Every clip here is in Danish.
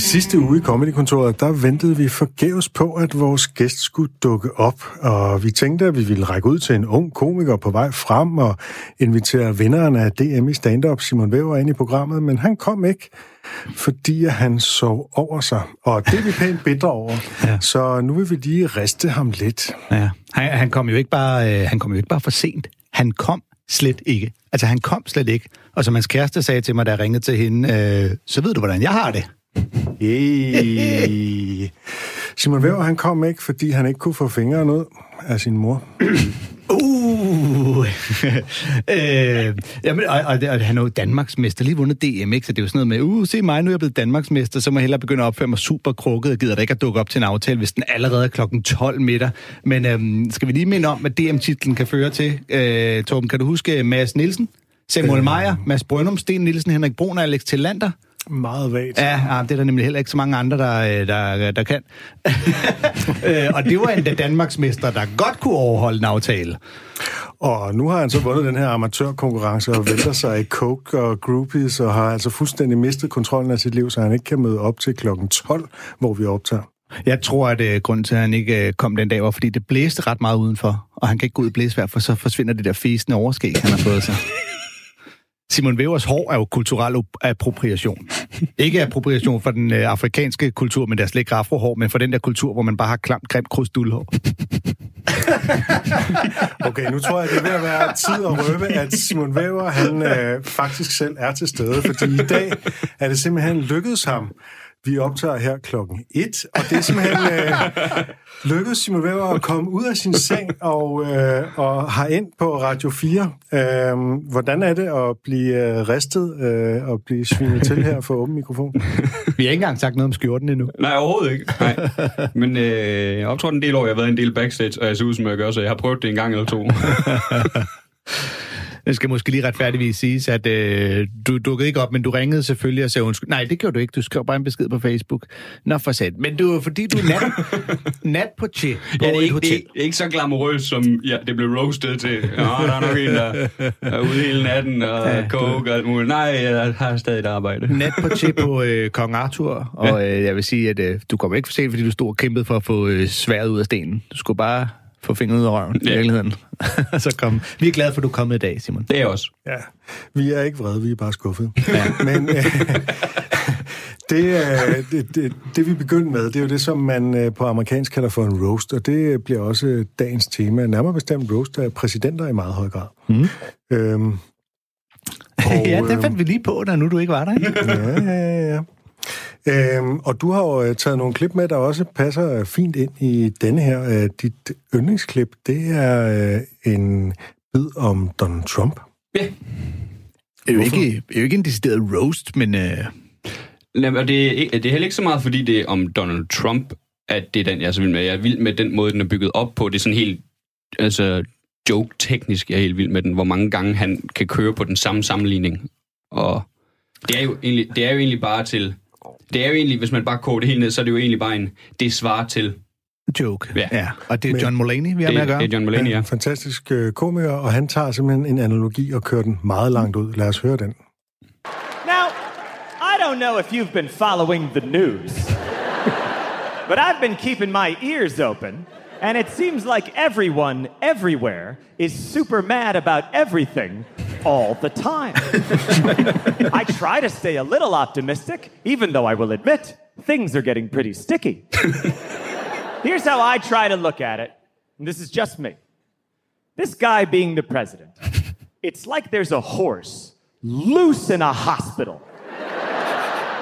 Sidste uge i Comedykontoret, der ventede vi forgæves på, at vores gæst skulle dukke op, og vi tænkte, at vi ville række ud til en ung komiker på vej frem og invitere vinderen af DM i stand-up, Simon Væver, ind i programmet, men han kom ikke, fordi han sov over sig, og det er vi pænt bedre over. Ja. Så nu vil vi lige riste ham lidt. Ja. Han, han, kom jo ikke bare, øh, han kom jo ikke bare for sent. Han kom slet ikke. Altså, han kom slet ikke. Og som hans kæreste sagde til mig, da jeg ringede til hende, øh, så ved du, hvordan jeg har det. Yay. Simon Væver, han kom ikke, fordi han ikke kunne få fingeren ud af sin mor. Uh. øh, jamen, og, og, og, han er jo Danmarks mester, lige vundet DM, ikke? Så det er jo sådan noget med, uh, se mig, nu er jeg blevet Danmarks mester, så må jeg hellere begynde at opføre mig super krukket, og gider da ikke at dukke op til en aftale, hvis den allerede er klokken 12 middag. Men øhm, skal vi lige minde om, hvad DM-titlen kan føre til? Øh, Torben, kan du huske Mads Nielsen? Samuel Meyer, Mads Brønum, Sten Nielsen, Henrik Brun og Alex Tillander? Meget vagt. Ja, ja, det er der nemlig heller ikke så mange andre, der, øh, der, der kan. Øh, og det var en Danmarks mester, der godt kunne overholde en aftale. Og nu har han så vundet den her amatørkonkurrence og vælter sig i coke og groupies, og har altså fuldstændig mistet kontrollen af sit liv, så han ikke kan møde op til klokken 12, hvor vi optager. Jeg tror, at øh, grunden til, at han ikke øh, kom den dag, var, fordi det blæste ret meget udenfor. Og han kan ikke gå ud i blæsvejr, for så forsvinder det der fæsende overskæg, han har fået sig. Simon Wevers hår er jo kulturel appropriation. Ikke appropriation for den øh, afrikanske kultur, men der er slet ikke afrohår, men for den der kultur, hvor man bare har klamt, grimt krusdulhår. Okay, nu tror jeg, det er ved at være tid at røbe, at Simon Væver, han øh, faktisk selv er til stede, fordi i dag er det simpelthen lykkedes ham. Vi optager her klokken 1, og det er simpelthen øh, lykkedes Simon Væver at komme ud af sin seng og, øh, og har ind på Radio 4. Øh, hvordan er det at blive øh, ristet øh, og blive svinet til her for åben mikrofon? Vi har ikke engang sagt noget om skjorten endnu. Nej, overhovedet ikke. Nej. Men øh, jeg har optrådt en del år, jeg har været en del backstage, og jeg ser ud, som jeg gør, så jeg har prøvet det en gang eller to. Det skal måske lige retfærdigvis siges, at øh, du dukkede ikke op, men du ringede selvfølgelig og sagde undskyld. Nej, det gjorde du ikke. Du skrev bare en besked på Facebook. Nå, for sat. Men det var fordi, du er nat, nat på tje på Ja, det er, ikke, hotel. det, er, ikke så glamorøst, som ja, det blev roasted til. Ja, der er nok en, der er ude hele natten og Ja, ja, coke og alt muligt. Nej, jeg har stadig et arbejde. Nat på tje på øh, Kong Arthur, og øh, jeg vil sige, at øh, du kommer ikke for sent, fordi du stod og kæmpede for at få øh, sværet ud af stenen. Du skulle bare få fingret ud af røven, ja. i virkeligheden. så kom. Vi er glade for, at du er kommet i dag, Simon. Det er også. Ja, vi er ikke vrede, vi er bare skuffede. Ja. Men øh, det, øh, det, det, det, vi begyndte med, det er jo det, som man øh, på amerikansk kalder for en roast, og det bliver også dagens tema. Nærmere bestemt roast af præsidenter i meget høj grad. Mm. Øhm, Og, ja, øh, den fandt vi lige på, da nu du ikke var der. Ikke? ja, ja, ja, ja. Øhm, og du har jo øh, taget nogle klip med, der også passer øh, fint ind i denne her. Øh, dit yndlingsklip, det er en bid om Donald Trump. Ja. Det er jo ikke, det er jo ikke en decideret roast, men... Øh, Jamen, og det, er, ikke- det er heller ikke så meget, fordi det er om Donald Trump, at det er den, jeg er så vild med. Jeg er vild med den måde, den er bygget op på. Det er sådan helt altså, joke-teknisk, jeg er helt vild med den. Hvor mange gange han kan køre på den samme sammenligning. Og det er jo egentlig, det er jo egentlig bare til... Det er jo egentlig, hvis man bare koger det helt ned, så er det jo egentlig bare en... Det svarer til... joke. Ja. ja. Og det er John Mulaney, vi har med at Det, gøre. det er John Mulaney, ja. En fantastisk øh, komiker, og han tager simpelthen en analogi og kører den meget langt ud. Lad os høre den. Now, I don't know if you've been following the news, but I've been keeping my ears open, and it seems like everyone, everywhere, is super mad about everything all the time. I try to stay a little optimistic, even though I will admit things are getting pretty sticky. Here's how I try to look at it, and this is just me. This guy being the president, it's like there's a horse loose in a hospital.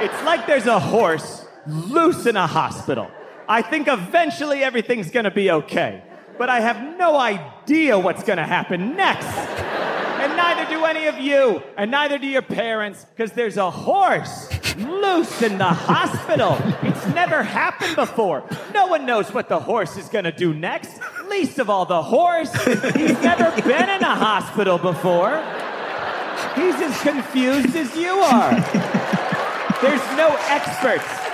It's like there's a horse loose in a hospital. I think eventually everything's gonna be okay, but I have no idea what's gonna happen next. Neither do any of you, and neither do your parents, because there's a horse loose in the hospital. It's never happened before. No one knows what the horse is going to do next, least of all the horse. He's never been in a hospital before. He's as confused as you are. There's no experts.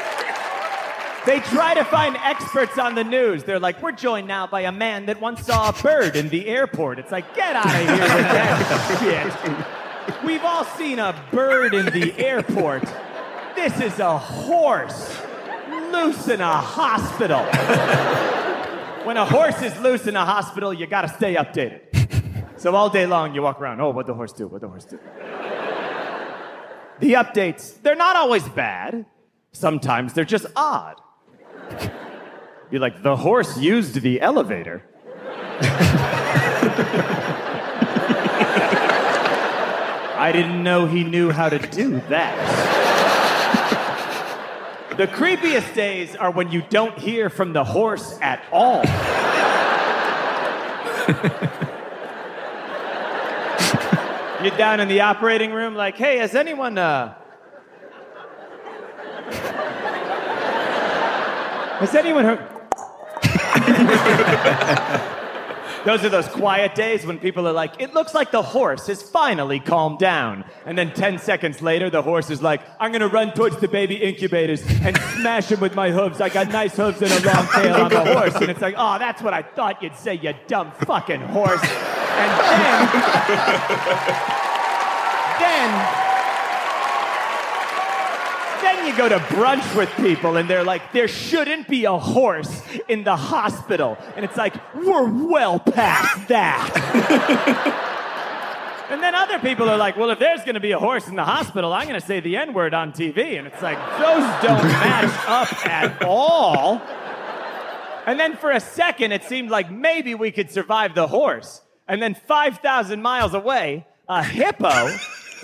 They try to find experts on the news. They're like, we're joined now by a man that once saw a bird in the airport. It's like, get out of here with that shit. We've all seen a bird in the airport. This is a horse loose in a hospital. When a horse is loose in a hospital, you gotta stay updated. So all day long you walk around, oh, what'd the horse do? What'd the horse do? The updates, they're not always bad. Sometimes they're just odd. Be like, the horse used the elevator. I didn't know he knew how to do that. The creepiest days are when you don't hear from the horse at all. You're down in the operating room, like, hey, has anyone, uh, Has anyone heard? those are those quiet days when people are like, it looks like the horse has finally calmed down. And then 10 seconds later, the horse is like, I'm gonna run towards the baby incubators and smash them with my hooves. I got nice hooves and a long tail on the horse. And it's like, oh, that's what I thought you'd say, you dumb fucking horse. And then, then, then you go to brunch with people and they're like, there shouldn't be a horse in the hospital. And it's like, we're well past that. and then other people are like, well, if there's going to be a horse in the hospital, I'm going to say the N word on TV. And it's like, those don't match up at all. And then for a second, it seemed like maybe we could survive the horse. And then 5,000 miles away, a hippo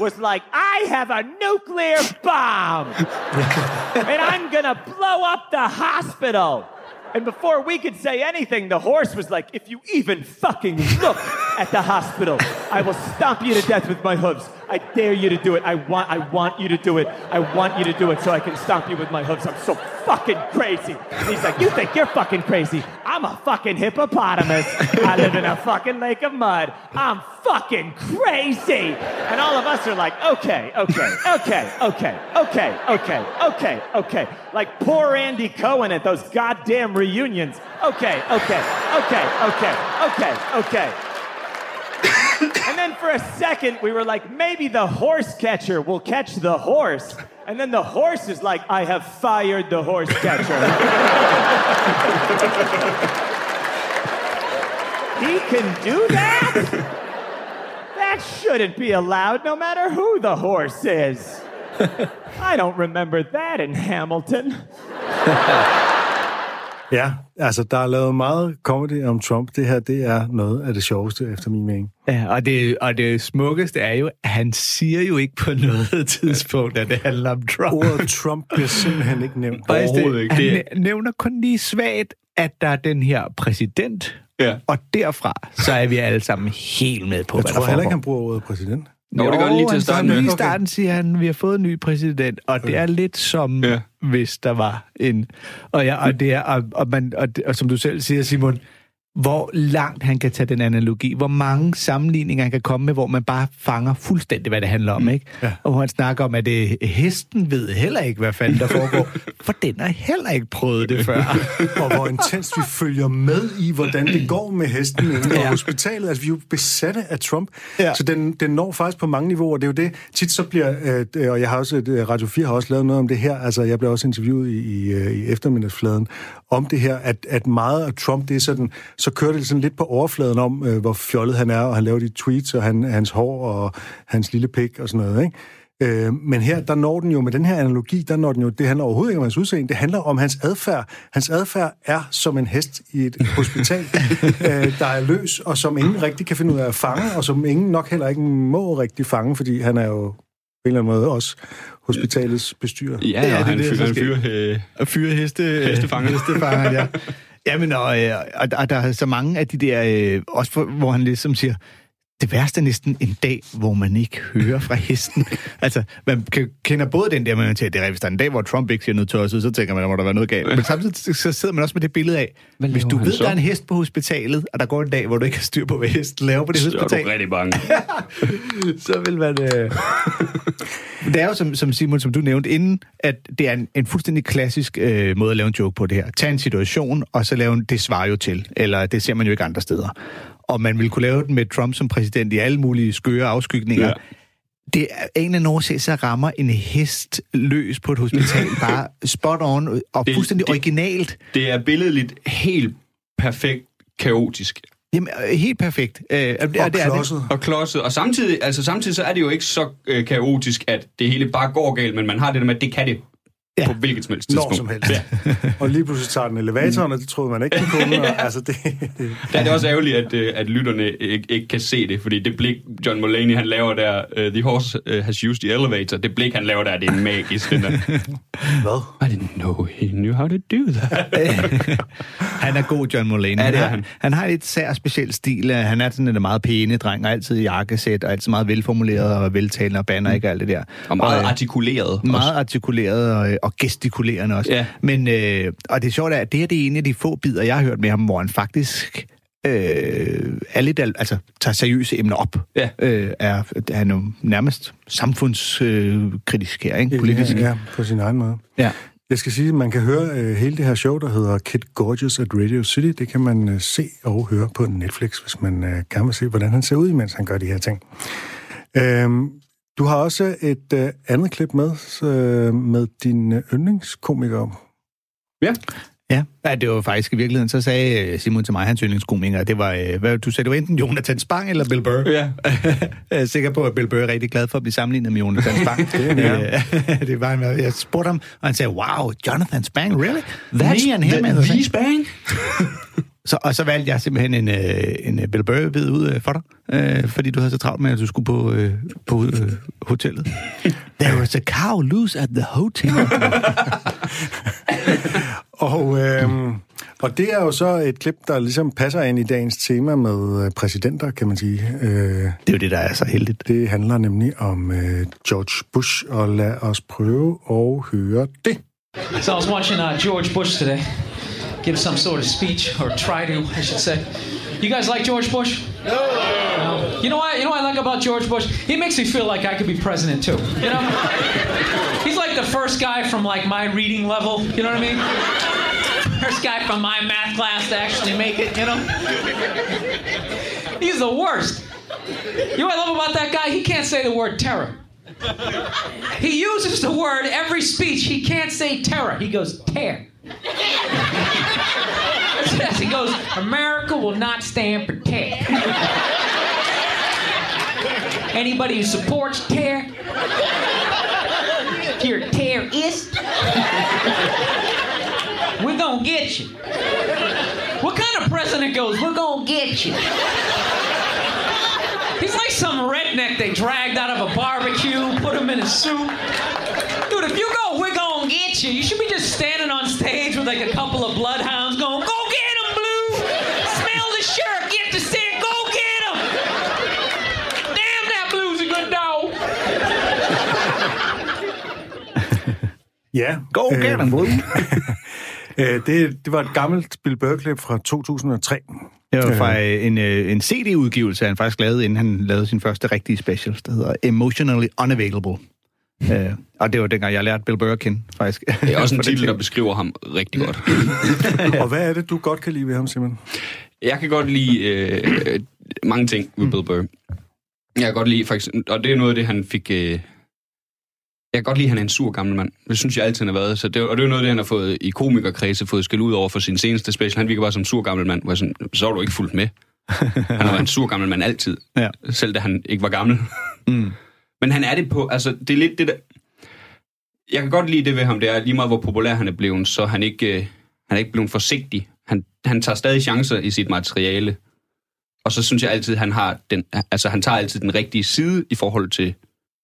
was like, I have a nuclear bomb. and I'm going to blow up the hospital. And before we could say anything, the horse was like, if you even fucking look at the hospital, I will stomp you to death with my hooves. I dare you to do it. I want, I want you to do it. I want you to do it so I can stomp you with my hooves. I'm so fucking crazy. And he's like, you think you're fucking crazy. I'm a fucking hippopotamus. I live in a fucking lake of mud. I'm fucking crazy. And all of us are like, okay, okay, okay, okay, okay, okay, okay, okay. Like poor Andy Cohen at those goddamn reunions. Okay, okay, okay, okay, okay, okay. Then for a second, we were like, maybe the horse catcher will catch the horse. And then the horse is like, I have fired the horse catcher. he can do that? That shouldn't be allowed, no matter who the horse is. I don't remember that in Hamilton. Ja, altså der er lavet meget comedy om Trump. Det her, det er noget af det sjoveste, efter min mening. Ja, og det, og det smukkeste er jo, at han siger jo ikke på noget tidspunkt, at det handler om Trump. Ordet Trump bliver simpelthen ikke nævnt. Overhovedet ikke. Han Det- næ- nævner kun lige svagt, at der er den her præsident, Ja. og derfra, så er vi alle sammen helt med på, Jeg hvad tror der heller ikke, han bruger ordet præsident. Jo, det gør lige til starten, Lige i starten siger han, vi har fået en ny præsident, og det er lidt som, Ja. hvis der var en... Og, ja, og, det er, og, og, man, og, og som du selv siger, Simon, hvor langt han kan tage den analogi, hvor mange sammenligninger han kan komme med, hvor man bare fanger fuldstændig, hvad det handler om, ikke? Ja. Og hvor han snakker om, at det, hesten ved heller ikke, hvad fanden der foregår, for den har heller ikke prøvet det før. og hvor intens vi følger med i, hvordan det går med hesten inde på Ja. hospitalet. Altså, vi er jo besatte af Trump, Ja. så den, den når faktisk på mange niveauer. Det er jo det, tit så bliver, øh, og jeg har også, øh, Radio 4 har også lavet noget om det her, altså jeg blev også interviewet i, i, øh, i eftermiddagsfladen om det her, at, at meget af Trump, det er sådan, så kører det sådan lidt på overfladen om, øh, hvor fjollet han er, og han laver de tweets, og han, hans hår, og hans lille pik, og sådan noget, ikke? Øh, men her, der når den jo, med den her analogi, der når den jo, det handler overhovedet ikke om hans udseende, det handler om hans adfærd. Hans adfærd er som en hest i et hospital, øh, der er løs, og som ingen rigtig kan finde ud af at fange, og som ingen nok heller ikke må rigtig fange, fordi han er jo på en eller anden måde også hospitalets bestyrer. Ja, Ja, ja, det er han det, fyrer, der han fyrer øh, At fyre heste, Hestefanger. hestefanger ja. Jamen, og, øh, og, og der er så mange af de der, øh, også for, hvor han ligesom siger, det værste er næsten en dag, hvor man ikke hører fra hesten. altså, man kender både den der, man tænker, er rigtigt, hvis der er en dag, hvor Trump ikke siger noget tosset, så tænker man, der må der være noget galt. Men samtidig så sidder man også med det billede af, hvis du ved, så? der er en hest på hospitalet, og der går en dag, hvor du ikke har styr på, hvad hesten laver på det Så er du hospital, rigtig bange. så vil man... Øh... det er jo, som, som Simon, som du nævnte inden, at det er en, en fuldstændig klassisk øh, måde at lave en joke på det her. Tag en situation, og så lave en, det svarer jo til. Eller det ser man jo ikke andre steder. Og man ville kunne lave den med Trump som præsident i alle mulige skøre afskygninger. Ja. Det er en eller anden så rammer en hest løs på et hospital. bare spot on og Det- det, fuldstændig det- originalt. Det er billedligt helt perfekt kaotisk. Jamen, øh, helt perfekt. Øh, det, Og det er det. klodset. Og klodset. Og samtidig, altså samtidig så er det jo ikke så øh, kaotisk, at det hele bare går galt, men man har det der med, at det kan det Ja. på hvilket som helst Når tidspunkt. som helst. og lige pludselig tager den elevatoren, og det troede man ikke, kunne. Og, altså, det, Der er det også ærgerligt, at, øh, at lytterne ikke, ikke kan se det, fordi det blik, John Mulaney han laver der, uh, The Horse uh, Has Used the Elevator, det blik, han laver der, det er magisk. Den der. hvad? I didn't know he knew how to do that. Han er god, John Mulaney. Ja, det er har, han. han har et sær speciel stil. Han er sådan en meget pæne dreng, og altid i jakkesæt, og altid meget velformuleret og veltalende og banner ikke alt det der. Og meget øh, artikuleret. meget også. artikuleret og, og gestikulerende også. Ja. Men, øh, og det sjove er, at det her det er en af de få bidder, jeg har hørt med ham, hvor han faktisk øh, er lidt, al- altså, tager seriøse emner op. Ja. Øh, er, er jo nærmest samfundskritisk her, ikke? Politisk. Ja, på sin egen måde. ja. Jeg skal sige, at man kan høre øh, hele det her show, der hedder Kid Gorgeous at Radio City. Det kan man øh, se og høre på Netflix, hvis man øh, gerne vil se, hvordan han ser ud, mens han gør de her ting. Øhm, du har også et øh, andet klip med, øh, med din øh, yndlingskomiker. Ja. Ja. ja, det var faktisk i virkeligheden, så sagde øh, Simon til mig, hans yndlingskomiker, det var, øh, hvad, du sagde, det var enten Jonathan Spang eller Bill Burr. Ja. jeg er sikker på, at Bill Burr er rigtig glad for at blive sammenlignet med Jonathan Spang. det, er øh, det var, jeg spurgte ham, og han sagde, wow, Jonathan Spang, really? That's Me and him? the, and the the bang. Så, og så valgte jeg simpelthen en, øh, en øh, Bill Burr-bid ud øh, for dig, øh, fordi du havde så travlt med, at du skulle på, øh, på øh, hotellet. There was a cow loose at the hotel. Og, øh, og det er jo så et klip, der ligesom passer ind i dagens tema med præsidenter, kan man sige. Øh, det er jo det, der er så heldigt. det handler nemlig om øh, George Bush, og lad os prøve at høre det. So I was watching uh, George Bush today give some sort of speech, or try to, I should say. You guys like George Bush? No. You know what? You know what I like about George Bush? He makes me feel like I could be president too. You know? He's like the first guy from like my reading level. You know what I mean? First guy from my math class to actually make it. You know? He's the worst. You know what I love about that guy? He can't say the word terror. He uses the word every speech. He can't say terror. He goes tear. He goes, America will not stand for tear. Anybody who supports tear, if you're a terrorist, we're gonna get you. What kind of president goes, we're gonna get you? He's like some redneck they dragged out of a barbecue, put him in a suit. Dude, if you go, we're gonna get you. You should be just standing Ja. Go øh, get them, Blue. øh, det, det var et gammelt Bill Burr-klip fra 2003. Det var fra øh, en, øh, en CD-udgivelse, han faktisk lavede, inden han lavede sin første rigtige special, der hedder Emotionally Unavailable. Øh, og det var dengang, jeg lærte Bill Burr at kende, faktisk. Det er også en titel, der beskriver ham rigtig godt. Og hvad er det, du godt kan lide ved ham, Simon? Jeg kan godt lide øh, mange ting ved Bill Burr. Jeg kan godt lide, faktisk, og det er noget af det, han fik... Øh, jeg kan godt lide, at han er en sur gammel mand. Det synes jeg altid, han har været. Så det, og det er jo noget det, han har fået i komikerkredse, fået skæld ud over for sin seneste special. Han virker bare som en sur gammel mand, hvor jeg sådan, så har du ikke fulgt med. Han har været en sur gammel mand altid. Ja. Selv da han ikke var gammel. Mm. Men han er det på, altså det er lidt det der... Jeg kan godt lide det ved ham, det er lige meget hvor populær han er blevet, så han ikke, øh, han er ikke blevet forsigtig. Han, han tager stadig chancer i sit materiale. Og så synes jeg altid, han har den, altså han tager altid den rigtige side i forhold til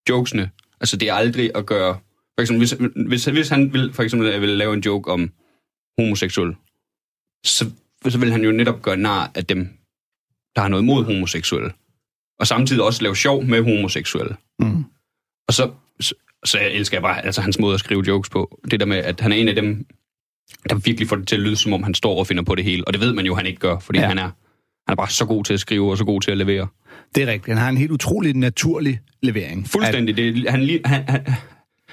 jokesene. Altså det er aldrig at gøre... For eksempel, hvis, hvis, hvis han vil, for eksempel vil lave en joke om homoseksuel, så, så vil han jo netop gøre nar af dem, der har noget mod homoseksuelle. og samtidig også lave sjov med homoseksuelle. Mm. Og så, så, så jeg elsker jeg bare altså, hans måde at skrive jokes på. Det der med, at han er en af dem, der virkelig får det til at lyde, som om han står og finder på det hele. Og det ved man jo, han ikke gør, fordi Ja. ja. han, er, han er bare så god til at skrive og så god til at levere. Det er rigtigt. Han har en helt utrolig naturlig levering. Fuldstændig. Det, han, han, han,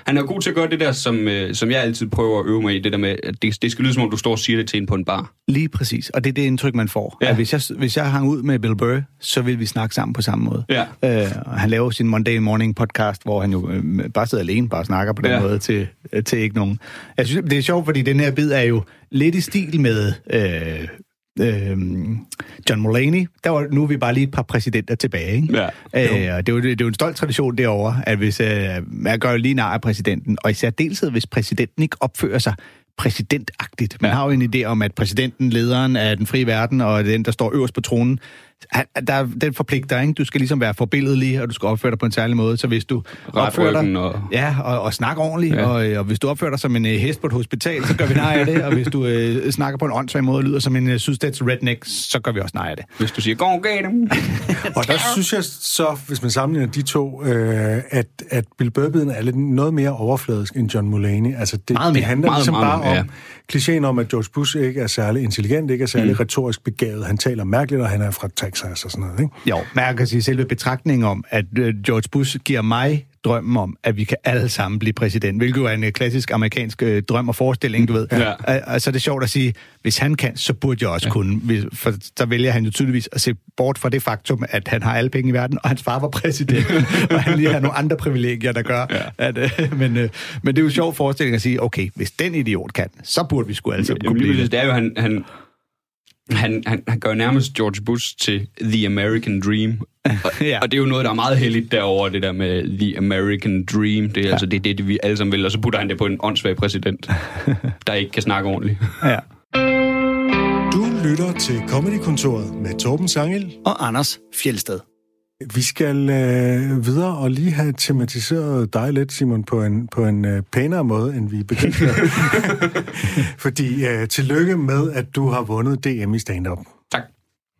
han er god til at gøre det der, som, øh, som jeg altid prøver at øve mig i. Det der med, at det, det skal lyde, som om du står og siger det til en på en bar. Lige præcis. Og det er det indtryk, man får. Ja. At hvis, jeg, hvis jeg hang ud med Bill Burr, så vil vi snakke sammen på samme måde. Ja. Øh, og han laver sin Monday Morning podcast, hvor han jo øh, bare sidder alene, bare snakker på den Ja. måde til, øh, til ikke nogen. Jeg synes, det er sjovt, fordi den her bid er jo lidt i stil med øh, øh, John Mulaney. Der var, nu er vi bare lige et par præsidenter tilbage. Ikke? Ja. Øh, og det, er jo, det er jo en stolt tradition derovre, at hvis øh, man gør jo lige nar af præsidenten, og i særdeleshed, hvis præsidenten ikke opfører sig præsidentagtigt. Man ja. Har jo en idé om, at præsidenten, lederen af den frie verden, og den, der står øverst på tronen, der, den forpligter, ikke? Du skal ligesom være forbilledelig, og du skal opføre dig på en særlig måde. Så hvis du Ret opfører dig... og- Ja, og, og snakke ordentligt, ja. Og, øh, og hvis du opfører dig som en øh, hest på et hospital, så gør vi nej af det, og hvis du øh, snakker på en åndssvag måde og lyder som en øh, sydstats redneck, så gør vi også nej af det. Hvis du siger, gå gav dem. Og der synes jeg så, hvis man sammenligner de to, øh, at, at Bill Burr-biden er lidt noget mere overfladisk end John Mulaney. Altså det, Meget mere. det handler Meget, ligesom meget, bare ja. Klichéen om, at George Bush ikke er særlig intelligent, ikke er særlig mm. retorisk begavet. Han taler mærkeligt, og han er fra Texas og sådan noget. Ikke? Jo, men jeg kan sige selve betragtningen om, at øh, George Bush giver mig drømmen om, at vi kan alle sammen blive præsident, hvilket jo er en øh, klassisk amerikansk øh, drøm og forestilling, du ved. Ja. Og, og så er det sjovt at sige, hvis han kan, så burde jeg også ja. kunne. For så vælger han jo tydeligvis at se bort fra det faktum, at han har alle penge i verden, og hans far var præsident, og han lige har nogle andre privilegier, der gør. Ja. At, øh, men, øh, men det er jo en sjov forestilling at sige, okay, hvis den idiot kan, så burde vi sgu alle sammen kunne blive det. det er jo, han, han, han, han, han gør nærmest George Bush til The American Dream. Og, Ja. og det er jo noget, der er meget heldigt derover det der med The American Dream. Det er ja. altså det, det, vi alle sammen vil, og så putter han det på en åndssvag præsident, der ikke kan snakke ordentligt. Ja. Du lytter til Comedy-kontoret med Torben Sangel. Og Anders Fjelsted. Vi skal øh, videre og lige have tematiseret dig lidt, Simon, på en, på en øh, pænere måde, end vi begyndt med. Fordi øh, tillykke med, at du har vundet DM i stand-up. Tak.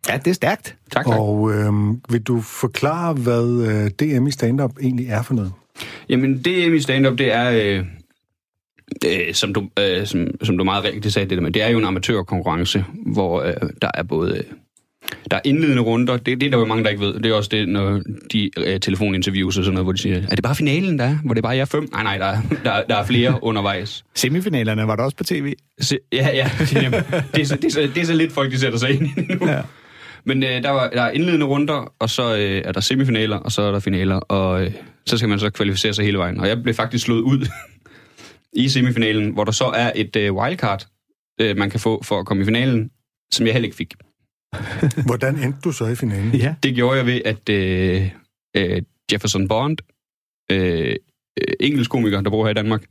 Ja, det er stærkt. Tak, tak. Og øh, vil du forklare, hvad øh, DM i stand-up egentlig er for noget? Jamen, det i stand-up, det er, øh, øh, som, du, øh, som, som du meget rigtigt sagde det der med, det er jo en amatørkonkurrence, hvor øh, der er både... Øh, der er indledende runder, det, det er der jo mange, der ikke ved. Det er også det, når de øh, telefoninterviews og sådan noget, hvor de siger, er det bare finalen, der er? Hvor det bare er fem? Nej, nej, der er, der, er- der er flere undervejs. Semifinalerne var der også på tv. Så, ja, ja. Jamen, det, er så, det, er så, det er så lidt folk, de sætter sig ind i nu. Ja. Men øh, der, var, der er indledende runder, og så øh, er der semifinaler, og så er der finaler, og øh, så skal man så kvalificere sig hele vejen. Og jeg blev faktisk slået ud i semifinalen, hvor der så er et øh, wildcard, øh, man kan få for at komme i finalen, som jeg heller ikke fik. Hvordan endte du så i finalen? Ja. Det gjorde jeg ved, at øh, øh, Jefferson Bond, øh, engelsk komiker, der bor her i Danmark,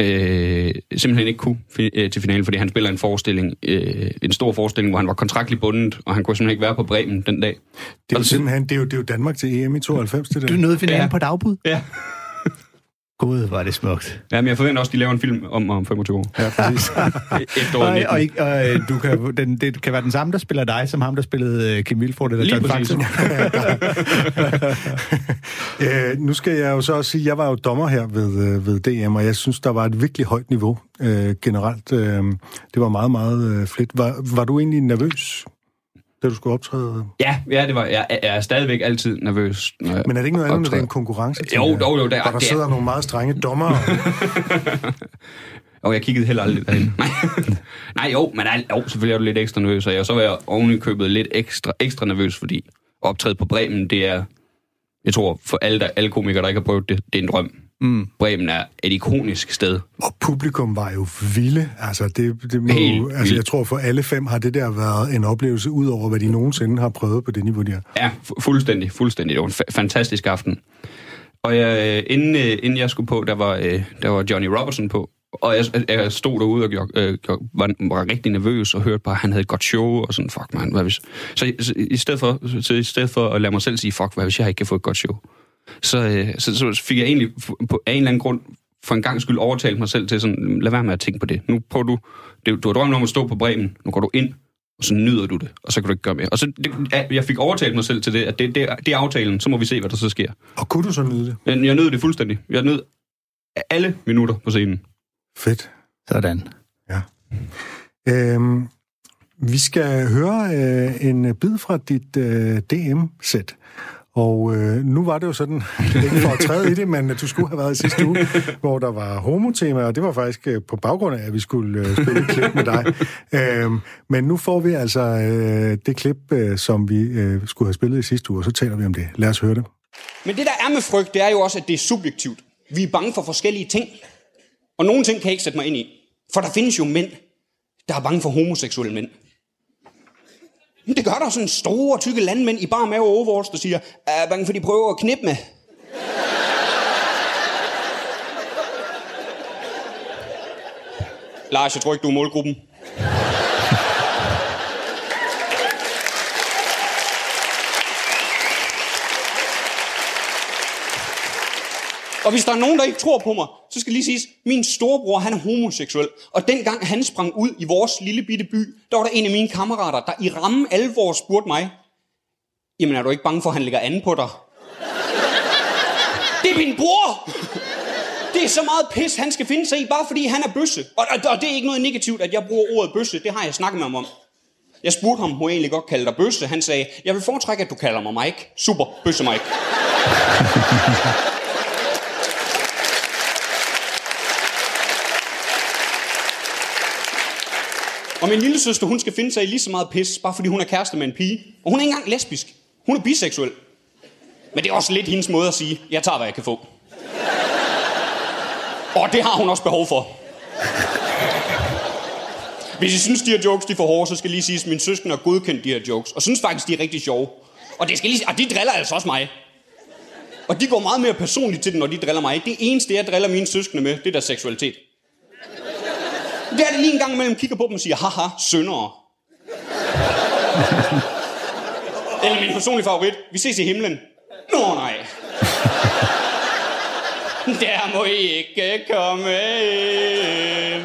øh, simpelthen ikke kunne fi- øh, til finalen, fordi han spiller en forestilling, øh, en stor forestilling, hvor han var kontraktligt bundet, og han kunne simpelthen ikke være på Bremen den dag. Det er jo simpelthen det er jo, det er jo Danmark til EM i 92, det der. Du nåede finalen ja. Ja. på dagbud? Ja. Gud, var det smukt. Ja, men jeg forventer også, at de laver en film om, om 25 år. Ja, præcis. Efter år Og, 19. og, og øh, du kan, den, det kan være den samme, der spiller dig, som ham, der spillede øh, Kim Vilfort eller Lige John. Faxe. øh, nu skal jeg jo så også sige, jeg var jo dommer her ved, øh, ved DM, og jeg synes, der var et virkelig højt niveau øh, generelt. Øh, det var meget, meget øh, fedt. Var, var du egentlig nervøs, da du skulle optræde? Ja, ja, det var, jeg, jeg er stadigvæk altid nervøs. Når jeg Men er det ikke noget andet, når det er en konkurrence? Jo, jo, jo, er- der det er- sidder nogle meget strenge dommere. Og jeg kiggede heller aldrig derhen. Nej. Nej, jo, men jo, selvfølgelig er du lidt ekstra nervøs, og jeg så var jeg oven købet lidt ekstra, ekstra nervøs, fordi optræde på Bremen, det er, jeg tror, for alle, der, alle komikere, der ikke har prøvet det, det er en drøm. Mm. Bremen er et ikonisk sted. Og publikum var jo vilde. Altså, det, det må, Helt altså, jeg tror, for alle fem har det der været en oplevelse, ud over hvad de nogensinde har prøvet på det niveau, de har. Ja, fu- fuldstændig, fuldstændig. Det var en fa- fantastisk aften. Og jeg, øh, inden, øh, inden jeg skulle på, der var, øh, der var Johnny Robertson på. Og jeg, jeg stod derude og gjorde, øh, gjorde, var, var rigtig nervøs og hørte bare, at han havde et godt show, og sådan, fuck man, hvad hvis... Så, så, i, stedet for, så i stedet for at lade mig selv sige, fuck, hvad hvis jeg ikke kan få et godt show? Så, øh, så, så fik jeg egentlig på af en eller anden grund for en gang skyld overtalt mig selv til sådan, lad være med at tænke på det. Nu prøver du, det, du har drømt om at stå på Bremen, nu går du ind, og så nyder du det, og så kan du ikke gøre mere. Og så, det, jeg fik overtalt mig selv til det, at det, det, det er aftalen, så må vi se, hvad der så sker. Og kunne du så nyde det? Men jeg nød det fuldstændig. Jeg nød alle minutter på scenen. Fedt. Sådan. Ja. Øhm, vi skal høre øh, en bid fra dit øh, DM-sæt. Og øh, nu var det jo sådan, ikke for at træde i det, men du skulle have været i sidste uge, hvor der var homotema, og det var faktisk øh, på baggrund af, at vi skulle øh, spille et klip med dig. Øhm, men nu får vi altså øh, det klip, øh, som vi øh, skulle have spillet i sidste uge, og så taler vi om det. Lad os høre det. Men det, der er med frygt, det er jo også, at det er subjektivt. Vi er bange for forskellige ting. Og nogle ting kan jeg ikke sætte mig ind i. For der findes jo mænd, der er bange for homoseksuelle mænd. Men det gør der sådan store, tykke landmænd i bare mave og overalls, der siger, er bange for, de prøver at knippe med. Lars, jeg tror ikke, du er målgruppen. Og hvis der er nogen, der ikke tror på mig, så skal lige siges, min storebror, han er homoseksuel. Og dengang han sprang ud i vores lille bitte by, der var der en af mine kammerater, der i ramme alvor spurgte mig, jamen er du ikke bange for, at han lægger anden på dig? Det er min bror! Det er så meget pis, han skal finde sig i, bare fordi han er bøsse. Og, og, og det er ikke noget negativt, at jeg bruger ordet bøsse. Det har jeg snakket med ham om. Jeg spurgte ham, må jeg egentlig godt kalde dig bøsse. Han sagde, jeg vil foretrække, at du kalder mig Mike. Super, bøsse Mike. Og min lille søster, hun skal finde sig i lige så meget pis, bare fordi hun er kæreste med en pige. Og hun er ikke engang lesbisk. Hun er biseksuel. Men det er også lidt hendes måde at sige, jeg tager, hvad jeg kan få. Og det har hun også behov for. Hvis I synes, de her jokes de er for hårde, så skal lige sige, at min søsken har godkendt de her jokes. Og synes faktisk, de er rigtig sjove. Og, det skal lige og de driller altså også mig. Og de går meget mere personligt til den, når de driller mig. Det eneste, jeg driller mine søskende med, det er deres seksualitet. Det er det lige en gang imellem kigger på dem og siger, haha, syndere. Eller min personlige favorit, vi ses i himlen. Nå nej. Der må I ikke komme ind.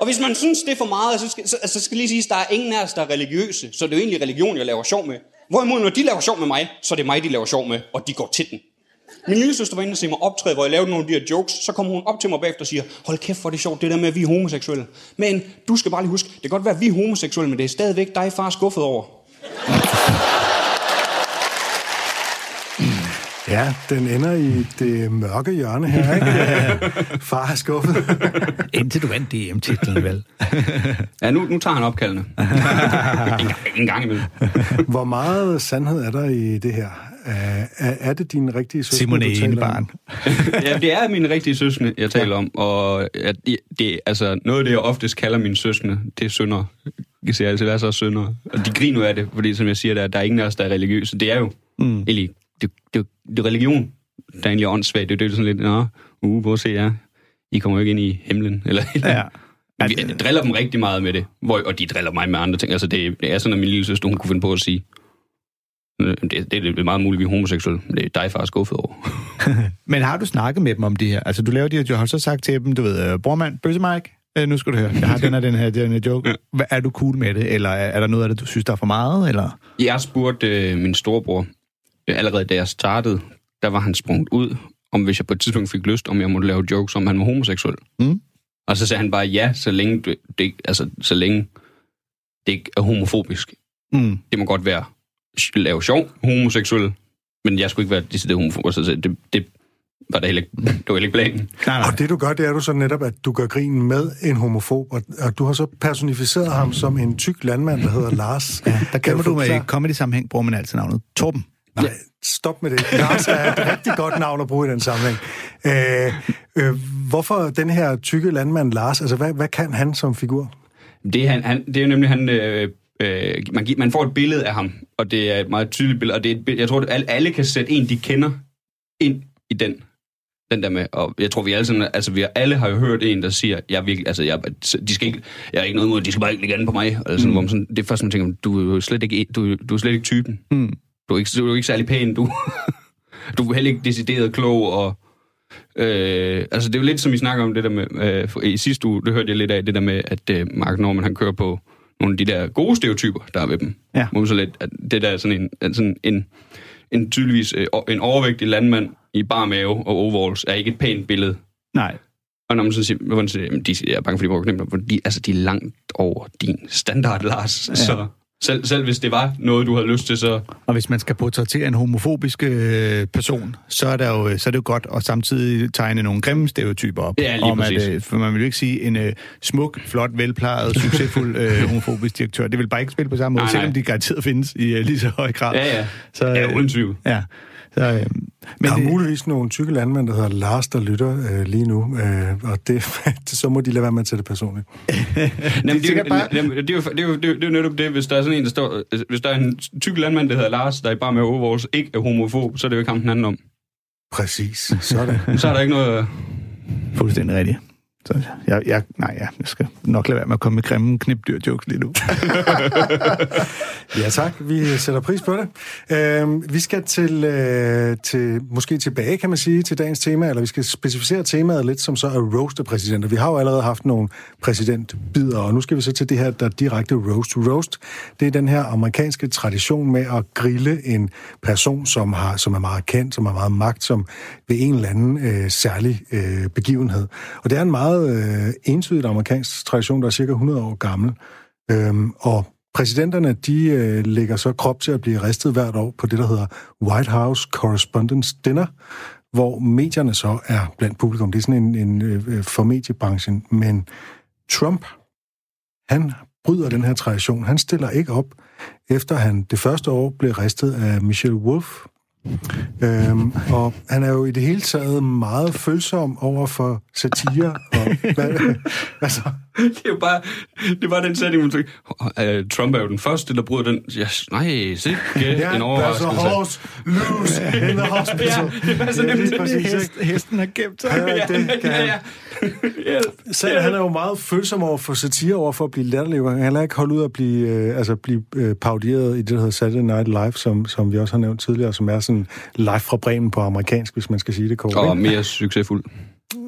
Og hvis man synes, det er for meget, så skal, så, så skal lige sige, at der er ingen af os, der er religiøse. Så det er jo egentlig religion, jeg laver sjov med. Hvorimod, når de laver sjov med mig, så er det mig, de laver sjov med, og de går til den. Min lille søster var inde og se mig optræde, hvor jeg lavede nogle af de her jokes. Så kommer hun op til mig bagefter og siger, hold kæft, hvor er det sjovt, det der med, at vi er homoseksuelle. Men du skal bare lige huske, det kan godt være, at vi er homoseksuelle, men det er stadigvæk dig, far, skuffet over. Ja, den ender i det mørke hjørne her, ikke? Far er skuffet. Indtil du vandt DM-titlen, vel? Ja, nu, nu tager han opkaldene. en, gang, en gang imellem. Hvor meget sandhed er der i det her? Er, er det din rigtige søster, Simone du taler om? Enebarn. Ja, det er mine rigtige søskende, jeg taler om. Og at det, det, altså, noget af det, jeg oftest kalder mine søskende, det er sønner. Jeg siger altid, hvad er så sønner? Og de griner af det, fordi som jeg siger, der, der er ingen af os, der er religiøse. Det er jo mm. egentlig, det, det, det er religion, der er egentlig er åndssvagt. Det er jo sådan lidt, nå, uh, hvor ser jeg? I kommer jo ikke ind i himlen. Eller, Ja. Vi jeg driller dem rigtig meget med det, hvor, og de driller mig med andre ting. Altså, det, det er sådan, at min lille søster, hun kunne finde på at sige, øh, det, det er meget muligt, vi er homoseksuelle, det er dig, far, skuffet over. Men har du snakket med dem om det her? Altså, du laver de her joke, har du så sagt til dem, du ved, øh, brormand, bøsse Mike, øh, nu skal du høre, jeg har den her, den her, den her joke. Hvad, er du cool med det, eller er, er der noget af det, du synes, der er for meget, eller? Jeg spurgte øh, min storebror, øh, allerede da jeg startede, der var han sprunget ud, om hvis jeg på et tidspunkt fik lyst, om jeg måtte lave jokes om, han var homoseksuel. Mm. Og så sagde han bare ja, så længe det, det, altså, så længe det ikke er homofobisk. Mm. Det må godt være lave sjov homoseksuel, men jeg skulle ikke være decideret homofobisk. Så det, det var da heller ikke, det var heller ikke planen. Nej, nej. Og det du gør, det er du så netop, at du gør grin med en homofob, og, og du har så personificeret ham som en tyk landmand, der hedder Lars. Ja, der kan du med i comedy-sammenhæng, bruger man altid navnet Torben. Nej, stop med det. Lars er et rigtig godt navn at bruge i den sammenhæng. Øh, øh, hvorfor den her tykke landmand Lars? Altså, hvad, hvad kan han som figur? Det er, han, han, det er jo nemlig, han, øh, øh, man, man får et billede af ham, og det er et meget tydeligt billede, og det er et, billede- jeg tror, at alle, alle kan sætte en, de kender, ind i den. Den der med, og jeg tror, vi alle sammen, altså vi alle har jo hørt en, der siger, jeg er virkelig, altså jeg, de skal ikke, jeg er ikke noget imod, de skal bare ikke ligge an på mig. Eller sådan, mm. hvor man sådan, det er først, man tænker, du er jo slet ikke, du, du er slet ikke typen. Mm. Du er ikke, du er ikke særlig pæn, du, du er heller ikke decideret klog, og Øh, altså det er jo lidt som vi snakker om det der med, øh, for- i sidste uge, det hørte jeg lidt af, det der med, at øh, Mark Norman han kører på nogle af de der gode stereotyper, der er ved dem. Ja. Må man så lidt, at det der er sådan en, sådan en, en tydeligvis øh, en overvægtig landmand i bar mave og overalls er ikke et pænt billede. Nej. Og når man så siger, hvordan siger de jeg er bange for, de må knæppe, de, altså, de er langt over din standard, Lars. Ja. Så selv, selv hvis det var noget, du havde lyst til, så... Og hvis man skal portrættere en homofobisk øh, person, så er, der jo, så er det jo godt at samtidig tegne nogle grimme stereotyper op. Ja, lige om, at, præcis. øh, for man vil jo ikke sige, en øh, smuk, flot, velplejet, succesfuld øh, homofobisk direktør. Det vil bare ikke spille på samme måde, Nej, selvom de garanteret findes i øh, lige så høj grad. Ja, ja. Så, Ja, uden tvivl. Ja. Så, øh, Men der er det- muligvis nogle tykke landmænd, der hedder Lars, der lytter øh, lige nu, øh, og det, så må de lade være med at tage det personligt. Jamen, det, er bare- jamen, det, er jo, det, er jo, det, er jo, det er jo netop det, hvis der er sådan en, der står... Hvis der er en tyk landmand, der hedder Lars, der er bare med overvåges, ikke er homofob, så er det jo ikke ham den anden om. Præcis. Sådan. Så er der ikke noget... Fuldstændig rigtigt. Så jeg, jeg, nej, ja, jeg skal nok lade være med at komme med grimme knipdyr-jokes lige nu. Ja tak, vi sætter pris på det. Øh, vi skal til, øh, til, måske tilbage, kan man sige, til dagens tema, eller vi skal specificere temaet lidt, som så er roast af præsidenter. Vi har jo allerede haft nogle præsidentbider, og nu skal vi så til det her, der direkte roast. Roast, det er den her amerikanske tradition med at grille en person, som, har, som er meget kendt, som har meget magt, som ved en eller anden øh, særlig øh, begivenhed. Og det er en meget øh, entydigt amerikansk tradition, der er cirka 100 år gammel. Øhm, og præsidenterne, de øh, lægger så krop til at blive ristet hvert år på det, der hedder White House Correspondence Dinner, hvor medierne så er blandt publikum. Det er sådan en, en øh, øh, for mediebranchen. Men Trump, han bryder den her tradition. Han stiller ikke op, efter han det første år blev ristet af Michelle Wolf. Øhm, og han er jo i det hele taget meget følsom over for satire. Og, hvad, altså, Det er jo bare, det var den sætning, man tænkte, "Øh, Trump er jo den første, der bryder den. Ja, nej, sikke Ja, en there's a overraskelse. horse loose in the hospital. Ja, det er sådan lige nemlig præcis, Hest, ikke? hesten har gemt sig. Ja, det kan ja, ja. Ja. Selv han er jo meget følsom over for satire, over for at blive latterlig. Han kan ikke holde ud at blive, øh, altså blive øh, parodieret i det, der hedder Saturday Night Live, som, som vi også har nævnt tidligere, som er sådan live fra Bremen på amerikansk, hvis man skal sige det kort. Og ikke? mere succesfuld.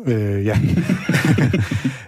Øh, ja.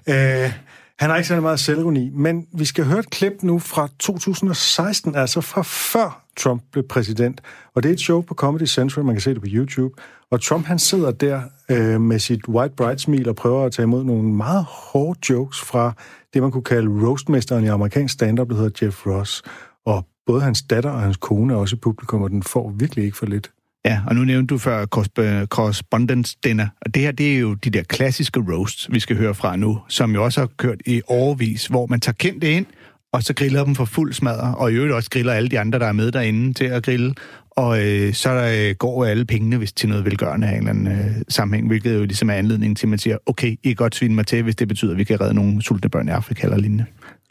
øh, han har ikke særlig meget selvironi, men vi skal høre et klip nu fra 2016, altså fra før Trump blev præsident. Og det er et show på Comedy Central, man kan se det på YouTube. Og Trump han sidder der øh, med sit white bright smil og prøver at tage imod nogle meget hårde jokes fra det, man kunne kalde roastmesteren i amerikansk stand-up, der hedder Jeff Ross. Og både hans datter og hans kone er også i publikum, og den får virkelig ikke for lidt. Ja, og nu nævnte du før øh, correspondence dinner, og det her, det er jo de der klassiske roasts, vi skal høre fra nu, som jo også har kørt i overvis, hvor man tager kendte ind, og så griller dem for fuld smadre, og i øvrigt også griller alle de andre, der er med derinde til at grille, og øh, så øh, går alle pengene hvis til noget velgørende af en eller anden øh, sammenhæng, hvilket jo ligesom er anledningen til, at man siger, okay, I kan godt svine mig til, hvis det betyder, at vi kan redde nogle sultne børn i Afrika eller lignende.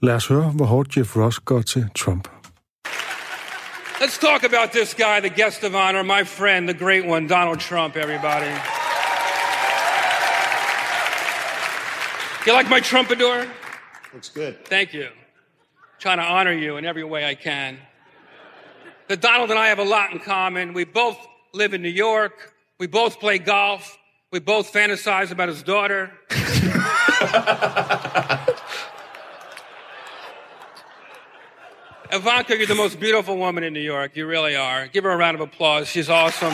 Lad os høre, hvor hårdt Jeff Ross går til Trump. Let's talk about this guy, the guest of honor, my friend, the great one, Donald Trump, everybody. You like my trumpador? Looks good. Thank you. Trying to honor you in every way I can. But Donald and I have a lot in common. We both live in New York. We both play golf. We both fantasize about his daughter. Ivanka, you're the most beautiful woman in New York. You really are. Give her a round of applause. She's awesome.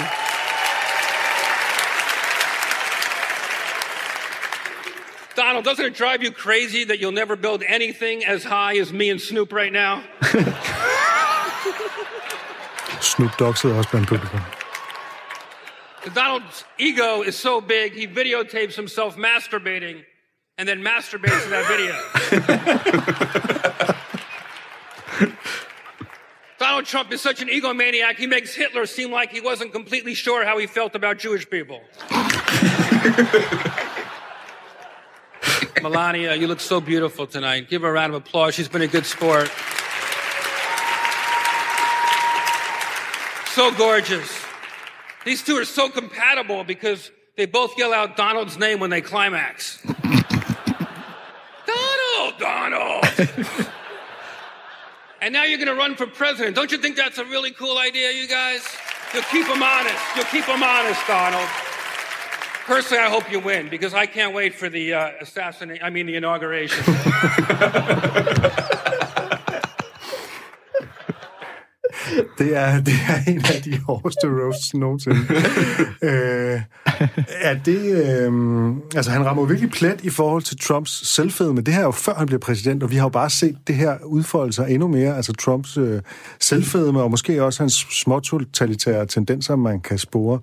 Donald, doesn't it drive you crazy that you'll never build anything as high as me and Snoop right now? Snoop Dogg sidder også blandt publikum. Donald's ego is so big, he videotapes himself masturbating and then masturbates to that video. Donald Trump is such an egomaniac, he makes Hitler seem like he wasn't completely sure how he felt about Jewish people. Melania, you look so beautiful tonight. Give her a round of applause. She's been a good sport. So gorgeous. These two are so compatible because they both yell out Donald's name when they climax. Donald, Donald. and now you're going to run for president. Don't you think that's a really cool idea, you guys? You'll keep them honest. You'll keep them honest, Donald. Personally, I hope you win because I can't wait for the uh, assassination. I mean, the inauguration. Det er, det er en af de hårdeste roasts nogensinde. øh, er det, øh, altså han rammer virkelig plet i forhold til Trumps selvfedme. Det her er jo før han blev præsident, og vi har jo bare set det her udfolde sig endnu mere. Altså Trumps øh, selvfedme, og måske også hans småtotalitære tendenser, man kan spore.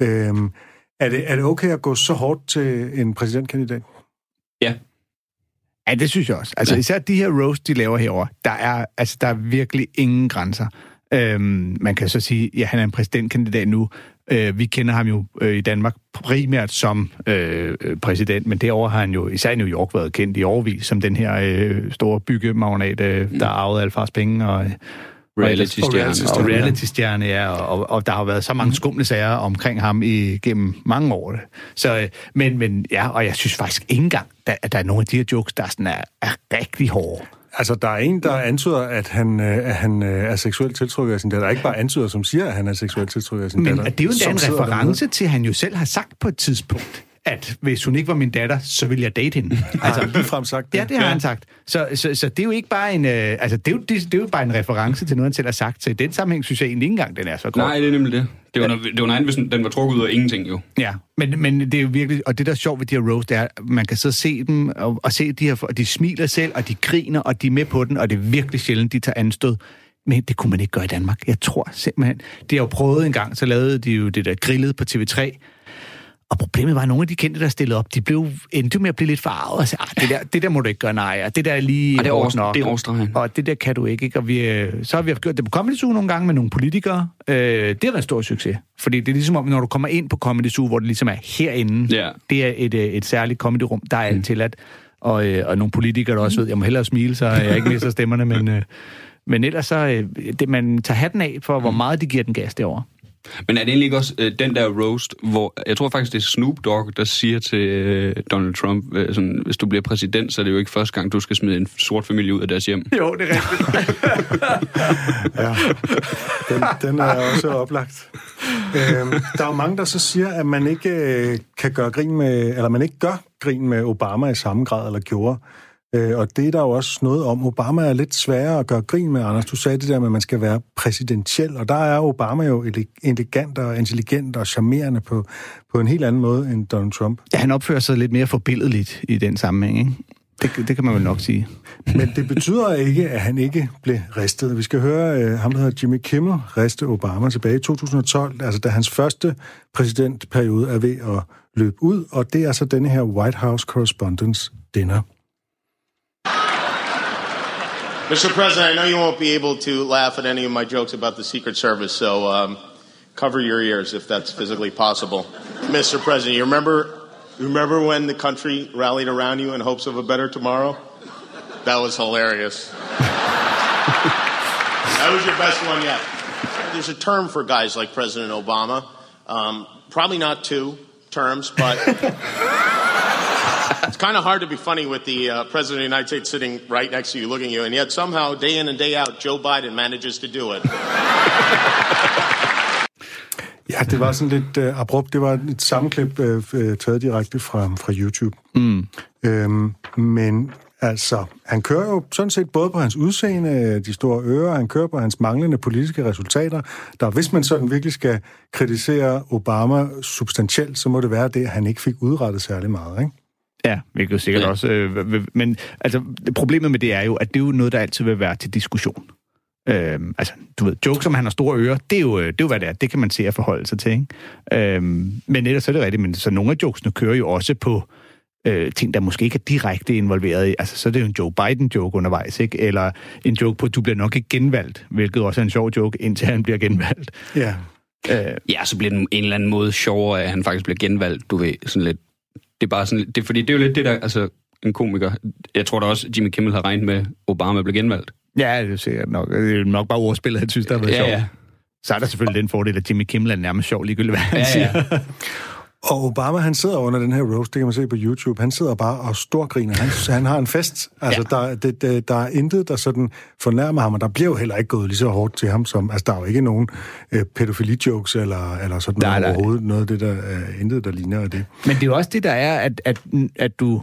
Øh, er, det, er det okay at gå så hårdt til en præsidentkandidat? Ja. Ja, det synes jeg også. Altså, især de her roast, de laver herover, der er, altså, der er virkelig ingen grænser. Øhm, man kan så sige, ja, han er en præsidentkandidat nu. Øh, vi kender ham jo øh, i Danmark primært som øh, præsident, men derover har han jo, især i New York, været kendt i overvis som den her øh, store byggemagnat, øh, der arvede alle fars penge og... Reality-stjerne. Og reality-stjerne, ja, og, og, og der har været så mange skumle sager omkring ham igennem mange år. Så, øh, men, men ja, og jeg synes faktisk ikke engang, at der, er nogle af de her jokes, der sådan er, er rigtig hårde. Altså, der er en, der antyder, at han, øh, at han øh, er seksuelt tiltrykket af sin datter. Der er ikke bare antyder, som siger, at han er seksuelt tiltrykket af sin Men datter. det er jo en reference dernede. til, at han jo selv har sagt på et tidspunkt, at hvis hun ikke var min datter, så ville jeg date hende. Altså, ligefrem sagt det. Ja, det har han sagt. Så, så, så det er jo ikke bare en, øh, altså det er, jo, det, det er jo bare en reference til noget, han selv har sagt. Så i den sammenhæng synes jeg egentlig ikke engang, den er så grov. Nej, det er nemlig det. Det var, ja. det var nej, hvis den var trukket ud af ingenting, jo. Ja, men, men det er jo virkelig, og det der er sjovt ved de her roast, det er, at man kan så se dem, og, og se de her, og de smiler selv, og de griner, og de er med på den, og det er virkelig sjældent, de tager anstød. Men det kunne man ikke gøre i Danmark. Jeg tror simpelthen, de har jo prøvet en gang, så lavede de jo det der grillet på TV3, og problemet var, at nogle af de kendte, der stillede op, de blev, endte med at blive lidt farvet og sagde, "Ah, det der, det der må du ikke gøre, nej, og det der er lige Og det er over- nok, det er overstregen. og det der kan du ikke. ikke? Og vi, øh, så har vi gjort det på Comedy Zoo nogle gange med nogle politikere. Øh, det har været en stor succes, fordi det er ligesom om, når du kommer ind på Comedy Zoo, hvor det ligesom er herinde, Ja. det er et, øh, et særligt comedyrum, der er alt tilladt, og, øh, og nogle politikere, der også ved, jeg må hellere smile, så jeg ikke mister stemmerne, men, øh, men ellers så, øh, det, man tager hatten af for, hvor meget de giver den gas derovre. Men er det egentlig ikke også øh, den der roast, hvor jeg tror faktisk, det er Snoop Dogg, der siger til øh, Donald Trump, øh, sådan, hvis du bliver præsident, så er det jo ikke første gang, du skal smide en sort familie ud af deres hjem. Jo, det er rigtigt. Ja, den, den er også oplagt. Øhm, der er jo mange, der så siger, at man ikke øh, kan gøre grin med, eller man ikke gør grin med Obama i samme grad, eller gjorde. Øh, og det er der jo også noget om. Obama er lidt sværere at gøre grin med, Anders. Du sagde det der med, at man skal være præsidentiel, og der er Obama jo ele- elegant og intelligent og charmerende på, på en helt anden måde end Donald Trump. Ja, han opfører sig lidt mere forbilledeligt i den sammenhæng, ikke? Det, det kan man vel nok sige. Men det betyder ikke, at han ikke blev ristet. Vi skal høre øh, ham, der hedder Jimmy Kimmel, riste Obama tilbage i 2012, altså da hans første præsidentperiode er ved at løbe ud, og det er så denne her White House Correspondence Dinner. Mr. President, I know you won't be able to laugh at any of my jokes about the Secret Service, so um, cover your ears if that's physically possible. Mr. President, you remember, remember when the country rallied around you in hopes of a better tomorrow? That was hilarious. that was your best one yet. There's a term for guys like President Obama. Um, probably not two terms, but kind of hard to be funny with the uh, President of the United States sitting right next to you, looking at you, and yet somehow, day in and day out, Joe Biden manages to do it. Ja, det var sådan lidt øh, abrupt. Det var et sammenklip øh, øh, taget direkte fra, fra YouTube. Mm. Øhm, men altså, han kører jo sådan set både på hans udseende, de store ører, han kører på hans manglende politiske resultater. Der, hvis man sådan virkelig skal kritisere Obama substantielt, så må det være det, at han ikke fik udrettet særlig meget, ikke? Ja, hvilket jo sikkert Ja. også... Øh, vil- men altså, problemet med det er jo, at det er jo noget, der altid vil være til diskussion. Øhm, altså, du ved, jokes om han har store ører, det er, jo, øh, det er jo, hvad det er. Det kan man se og forholde sig til, ikke? Øhm, men ellers er det rigtigt, men så nogle af jokesene kører jo også på øh, ting, der måske ikke er direkte involveret i. Altså, så er det jo en Joe Biden-joke undervejs, ikke? Eller en joke på, du bliver nok ikke genvalgt, hvilket også er en sjov joke, indtil han bliver genvalgt. Ja. Øh, Ja, så bliver den en eller anden måde sjovere, at han faktisk bliver genvalgt, du ved, sådan lidt. Det er bare sådan, det, fordi det er jo lidt det der, altså, en komiker. Jeg tror da også, Jimmy Kimmel har regnet med, at Obama blev genvalgt. ja, det er sikkert nok. Det er nok bare ordspillet, han synes, der har været Ja, sjovt. ja. Så er der selvfølgelig den fordel, at Jimmy Kimmel er nærmest sjov, ligegyldigt hvad han Ja, siger. ja. Og Obama, han sidder under den her roast, det kan man se på YouTube, han sidder bare og storgriner. Han, han har en fest. Altså, ja. der, det, det, der er intet, der sådan fornærmer ham, og der bliver jo heller ikke gået lige så hårdt til ham, som... Altså, der er jo ikke nogen øh, pædofili-jokes eller, eller sådan Nej, noget nej. overhovedet. Noget af det, der er intet, der ligner af det. Men det er jo også det, der er, at, at, at du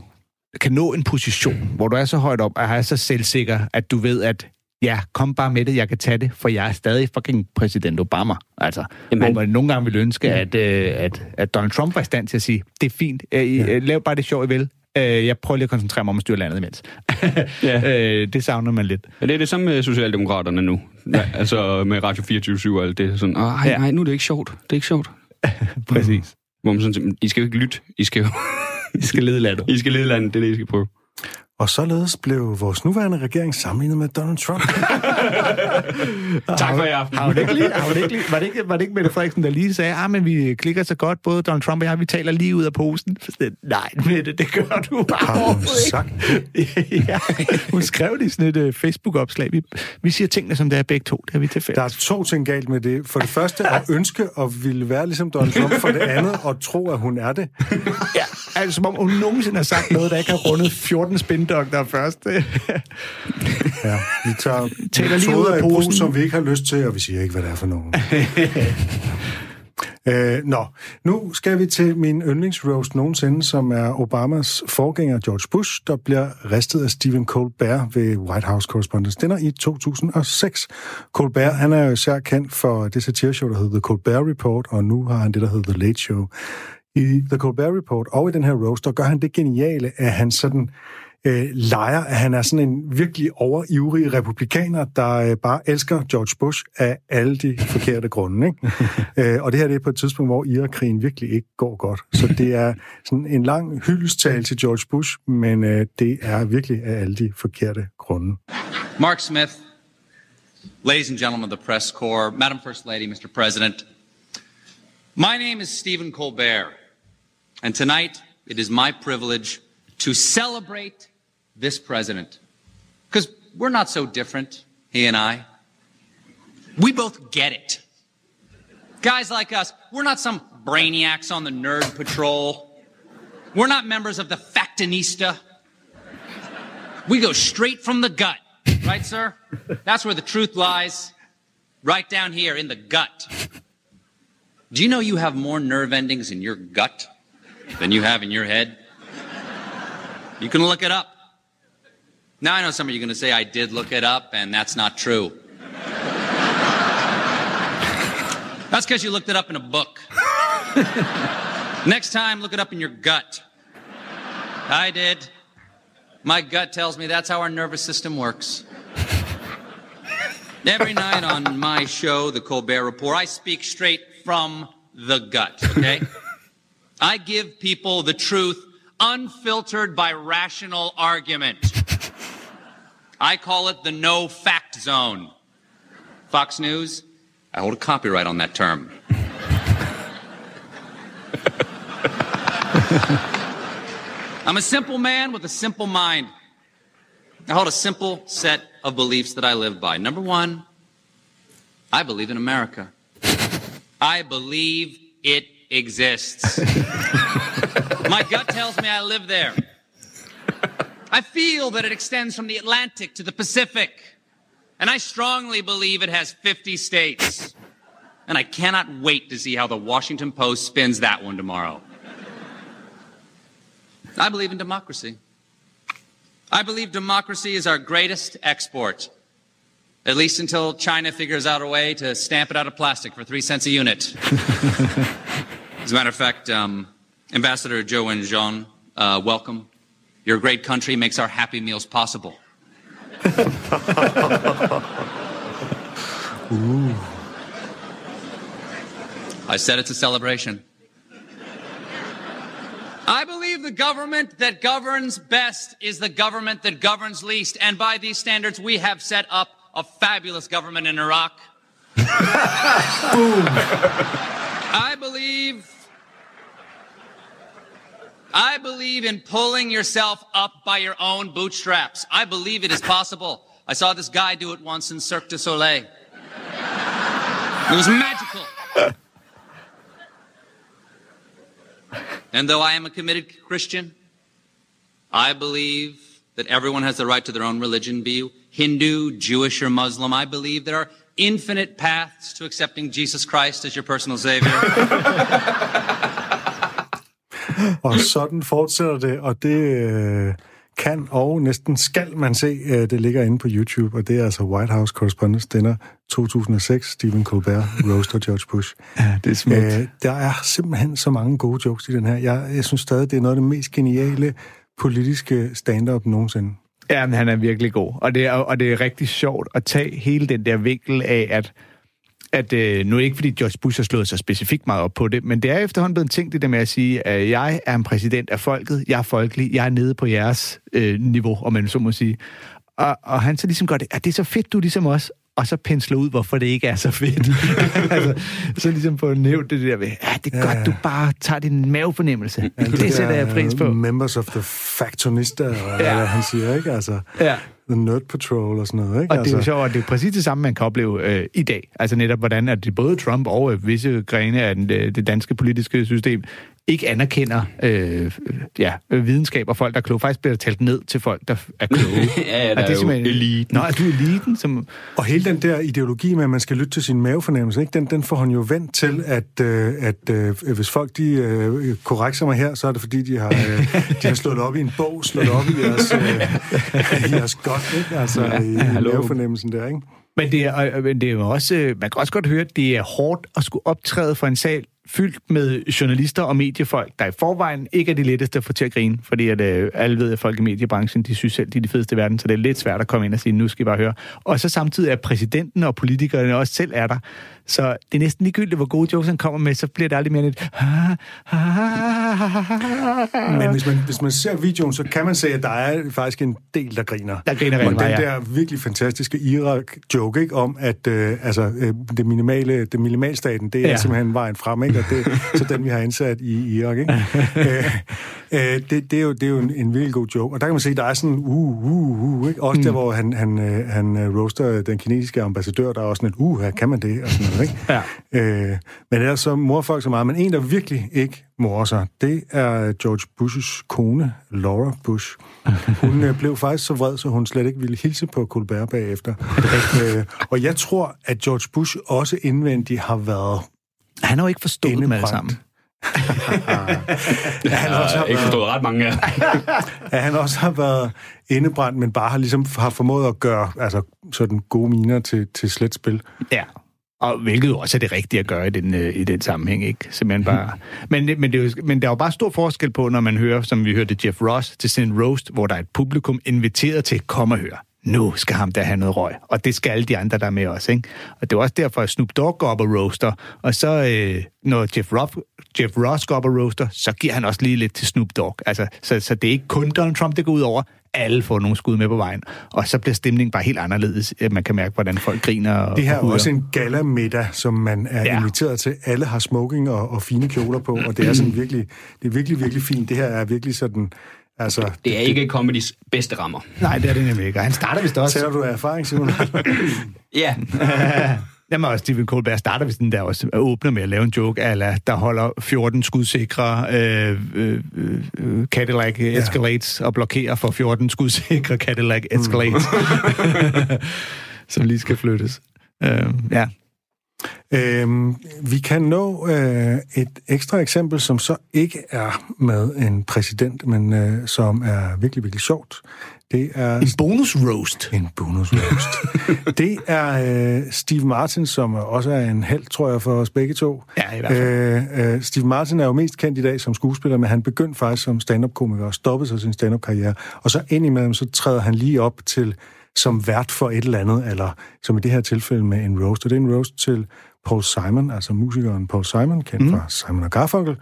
kan nå en position, hvor du er så højt op, og er så selvsikker, at du ved, at ja, kom bare med det, jeg kan tage det, for jeg er stadig fucking præsident Obama. Altså, Jamen, hvor man nogle gange vil ønske, at, øh, at, at Donald Trump var i stand til at sige, det er fint, øh, I, øh, lav bare det sjov, I vil. Øh, jeg prøver lige at koncentrere mig om at styre landet imens. Ja. øh, det savner man lidt. Ja, det er det samme med Socialdemokraterne nu. Ja, altså med Radio 24 og alt det. Sådan, Åh, nej, nej, nu er det ikke sjovt. Det er ikke sjovt. Præcis. Hvor man sådan, I skal jo ikke lytte. I skal jo... I skal lede landet. I skal lede landet. Det er det, I skal prøve. Og således blev vores nuværende regering sammenlignet med Donald Trump. Tak for i aften. Har hun ikke lige, har hun ikke lige, var, det ikke, var det ikke Mette Frederiksen, der lige sagde, ah, men vi klikker så godt, både Donald Trump og jeg, vi taler lige ud af posen? Sådan, Nej, Mette, det gør du bare Har hun sagt ikke. ja, hun skrev det i sådan et uh, Facebook-opslag. Vi, vi siger tingene, som det er begge to. Det har vi til Der er to ting galt med det. For det første at ønske at ville være ligesom Donald Trump. For det andet at tro, at hun er det. Ja, altså, som om hun nogensinde har sagt noget, der ikke har rundet 14 spindokter først. Ja, vi tager Taler lige ud af brug, posen. som vi ikke har lyst til, og vi siger ikke, hvad det er for nogen. Øh, nå, nu skal vi til min yndlingsroast nogensinde, som er Obamas forgænger George Bush, der bliver ristet af Stephen Colbert ved White House Correspondence Dinner i 2006. Colbert, han er jo især kendt for det satireshow, der hedder The Colbert Report, og nu har han det, der hedder The Late Show. I The Colbert Report og i den her roast, der gør han det geniale, at han sådan øh, leger, at han er sådan en virkelig overivrig republikaner, der øh, bare elsker George Bush af alle de forkerte grunde. Ikke? øh, og det her det er på et tidspunkt, hvor Irakkrigen virkelig ikke går godt. Så det er sådan en lang hyldestal til George Bush, men øh, det er virkelig af alle de forkerte grunde. Mark Smith, ladies and gentlemen of the press corps, Madam First Lady, Mr. President, my name is Stephen Colbert, and tonight it is my privilege to celebrate this president. Because we're not so different, he and I. We both get it. Guys like us, we're not some brainiacs on the nerd patrol. We're not members of the Factinista. We go straight from the gut. Right, sir? That's where the truth lies. Right down here in the gut. Do you know you have more nerve endings in your gut than you have in your head? You can look it up. Now I know some of you are going to say I did look it up, and that's not true. That's because you looked it up in a book. Next time, look it up in your gut. I did. My gut tells me that's how our nervous system works. Every night on my show, The Colbert Report, I speak straight from the gut, okay? I give people the truth unfiltered by rational argument. I call it the no fact zone. Fox News, I hold a copyright on that term. I'm a simple man with a simple mind. I hold a simple set of beliefs that I live by. Number one, I believe in America. I believe it exists. My gut tells me I live there. I feel that it extends from the Atlantic to the Pacific. And I strongly believe it has 50 states. And I cannot wait to see how the Washington Post spins that one tomorrow. I believe in democracy. I believe democracy is our greatest export. At least until China figures out a way to stamp it out of plastic for three cents a unit. As a matter of fact, um, Ambassador Zhou Wenjian, uh, welcome. Your great country makes our happy meals possible. I said it's a celebration. I believe the government that governs best is the government that governs least. And by these standards, we have set up a fabulous government in Iraq. I believe. I believe in pulling yourself up by your own bootstraps. I believe it is possible. I saw this guy do it once in Cirque du Soleil. It was magical. And though I am a committed Christian, I believe that everyone has the right to their own religion, be you Hindu, Jewish, or Muslim. I believe there are infinite paths to accepting Jesus Christ as your personal savior. Og sådan fortsætter det, og det øh, kan og næsten skal man se, øh, det ligger inde på YouTube, og det er altså White House Correspondence Dinner 2006, Stephen Colbert, Roaster George Bush. Ja, det er smukt. Øh, der er simpelthen så mange gode jokes i den her. Jeg, jeg synes stadig, det er noget af det mest geniale politiske stand-up nogensinde. Ja, men han er virkelig god. Og det er, og det er rigtig sjovt at tage hele den der vinkel af, at at øh, nu er det ikke, fordi George Bush har slået sig specifikt meget op på det, men det er efterhånden blevet en ting, det der med at sige, at jeg er en præsident af folket, jeg er folkelig, jeg er nede på jeres øh, niveau, om man så må sige. Og, og han så ligesom gør det, at det er så fedt, du ligesom os, og så pensler ud, hvorfor det ikke er så fedt. altså, så ligesom få nævnt det der ved, ja, det er ja, godt, du bare tager din mavefornemmelse. Ja, det, det sætter jeg pris på. Members of the Factionista, ja. hvad han siger, ikke? Altså, ja. The Nerd Patrol og sådan noget, ikke? Og det er jo sjovt, at det er præcis det samme, man kan opleve øh, i dag. Altså netop, hvordan at både Trump og øh, visse grene af den, øh, det danske politiske system ikke anerkender øh, ja, videnskab og folk, der er kloge. Faktisk bliver talt ned til folk, der er kloge. ja, ja, der er, er jo eliten. Nå, er du eliten? Som... Og hele den der ideologi med, at man skal lytte til sin mavefornemmelse, ikke? Den, den får han jo vendt til, at, øh, at øh, hvis folk de øh, korrekser mig her, så er det fordi, de har, øh, de har slået op i en bog, slået op i jeres, øh, i jeres godt, ikke? Altså ja, i, i mavefornemmelsen der, ikke? Men det er, men det er jo også, man kan også godt høre, at det er hårdt at skulle optræde for en sal fyldt med journalister og mediefolk, der i forvejen ikke er de letteste at få til at grine, fordi at, øh, alle ved, at folk i mediebranchen, de synes selv, de er de fedeste i verden, så det er lidt svært at komme ind og sige, nu skal I bare høre. Og så samtidig er præsidenten og politikerne også selv er der. Så det er næsten ligegyldigt, hvor gode jokes han kommer med, så bliver det aldrig mere lidt... Men hvis man, hvis man ser videoen, så kan man se, at der er faktisk en del, der griner. Der griner rigtig meget, den der virkelig fantastiske Irak-joke, ikke? Om, at øh, altså, øh, det minimale, det minimalstaten, det er ja. simpelthen vejen frem, ikke? Og det så den, vi har indsat i Irak, ikke? øh, øh, det, det, er jo, det er jo en, en virkelig god joke. Og der kan man se, der er sådan uh, uh, uh, ikke? Også mm. der, hvor han, han, øh, han øh, roaster den kinesiske ambassadør, der er også sådan et, uh, her kan man det, og sådan noget, ikke? Ja. Øh, men ellers så morer folk så meget. Men en, der virkelig ikke morer sig, det er George Bushes kone, Laura Bush. Hun øh, blev faktisk så vred, så hun slet ikke ville hilse på Colbert bagefter. øh, og jeg tror, at George Bush også indvendigt har været Han har jo ikke forstået dem alle sammen. ja, han også har ikke forstået ret mange af. ja, han også har været indebrændt, men bare har ligesom har formået at gøre altså, sådan gode miner til, til slet spil. Ja, og hvilket jo også er det rigtige at gøre i den, øh, i den sammenhæng, ikke? Simpelthen bare... men, men, det er jo, men der er jo bare stor forskel på, når man hører, som vi hørte Jeff Ross til sin roast, hvor der er et publikum inviteret til at komme og høre. Nu skal ham der have noget røg. Og det skal alle de andre, der er med også, ikke? Og det er også derfor, at Snoop Dogg går op og roaster. Og så, øh, når Jeff, Ross, Jeff Ross går op og roaster, så giver han også lige lidt til Snoop Dogg. Altså, så, så det er ikke kun Donald Trump, det går ud over alle får nogle skud med på vejen. Og så bliver stemningen bare helt anderledes. Man kan mærke, hvordan folk griner. Og det her er også en gala-middag, som man er ja. inviteret til. Alle har smoking og, og fine kjoler på, og det er sådan virkelig, det er virkelig, virkelig fint. Det her er virkelig sådan... Altså, det er ikke comedys bedste rammer. Nej, det er det nemlig ikke. Han starter vist også... Tæller du af erfaring, Simon? ja. Jamen også Stephen Colbert starter hvis den der også åbner med at lave en joke, ala, der holder 14 skudsikre øh, øh, øh, Cadillac ja. Escalades og blokerer for 14 skudsikre Cadillac Escalades, mm. som lige skal flyttes. Øh, ja. Øhm, vi kan nå øh, et ekstra eksempel, som så ikke er med en præsident, men øh, som er virkelig, virkelig sjovt. Det er en bonus roast. En bonus roast. det er øh, Steve Martin, som også er en held, tror jeg, for os begge to. Ja, i hvert fald. Øh, øh, Steve Martin er jo mest kendt i dag som skuespiller, men han begyndte faktisk som stand-up-komiker og stoppede sig sin stand-up-karriere. Og så indimellem, så træder han lige op til som vært for et eller andet, eller som i det her tilfælde med en roast. Og det er en roast til Paul Simon, altså musikeren Paul Simon, kendt mm. fra Simon og Garfunkel,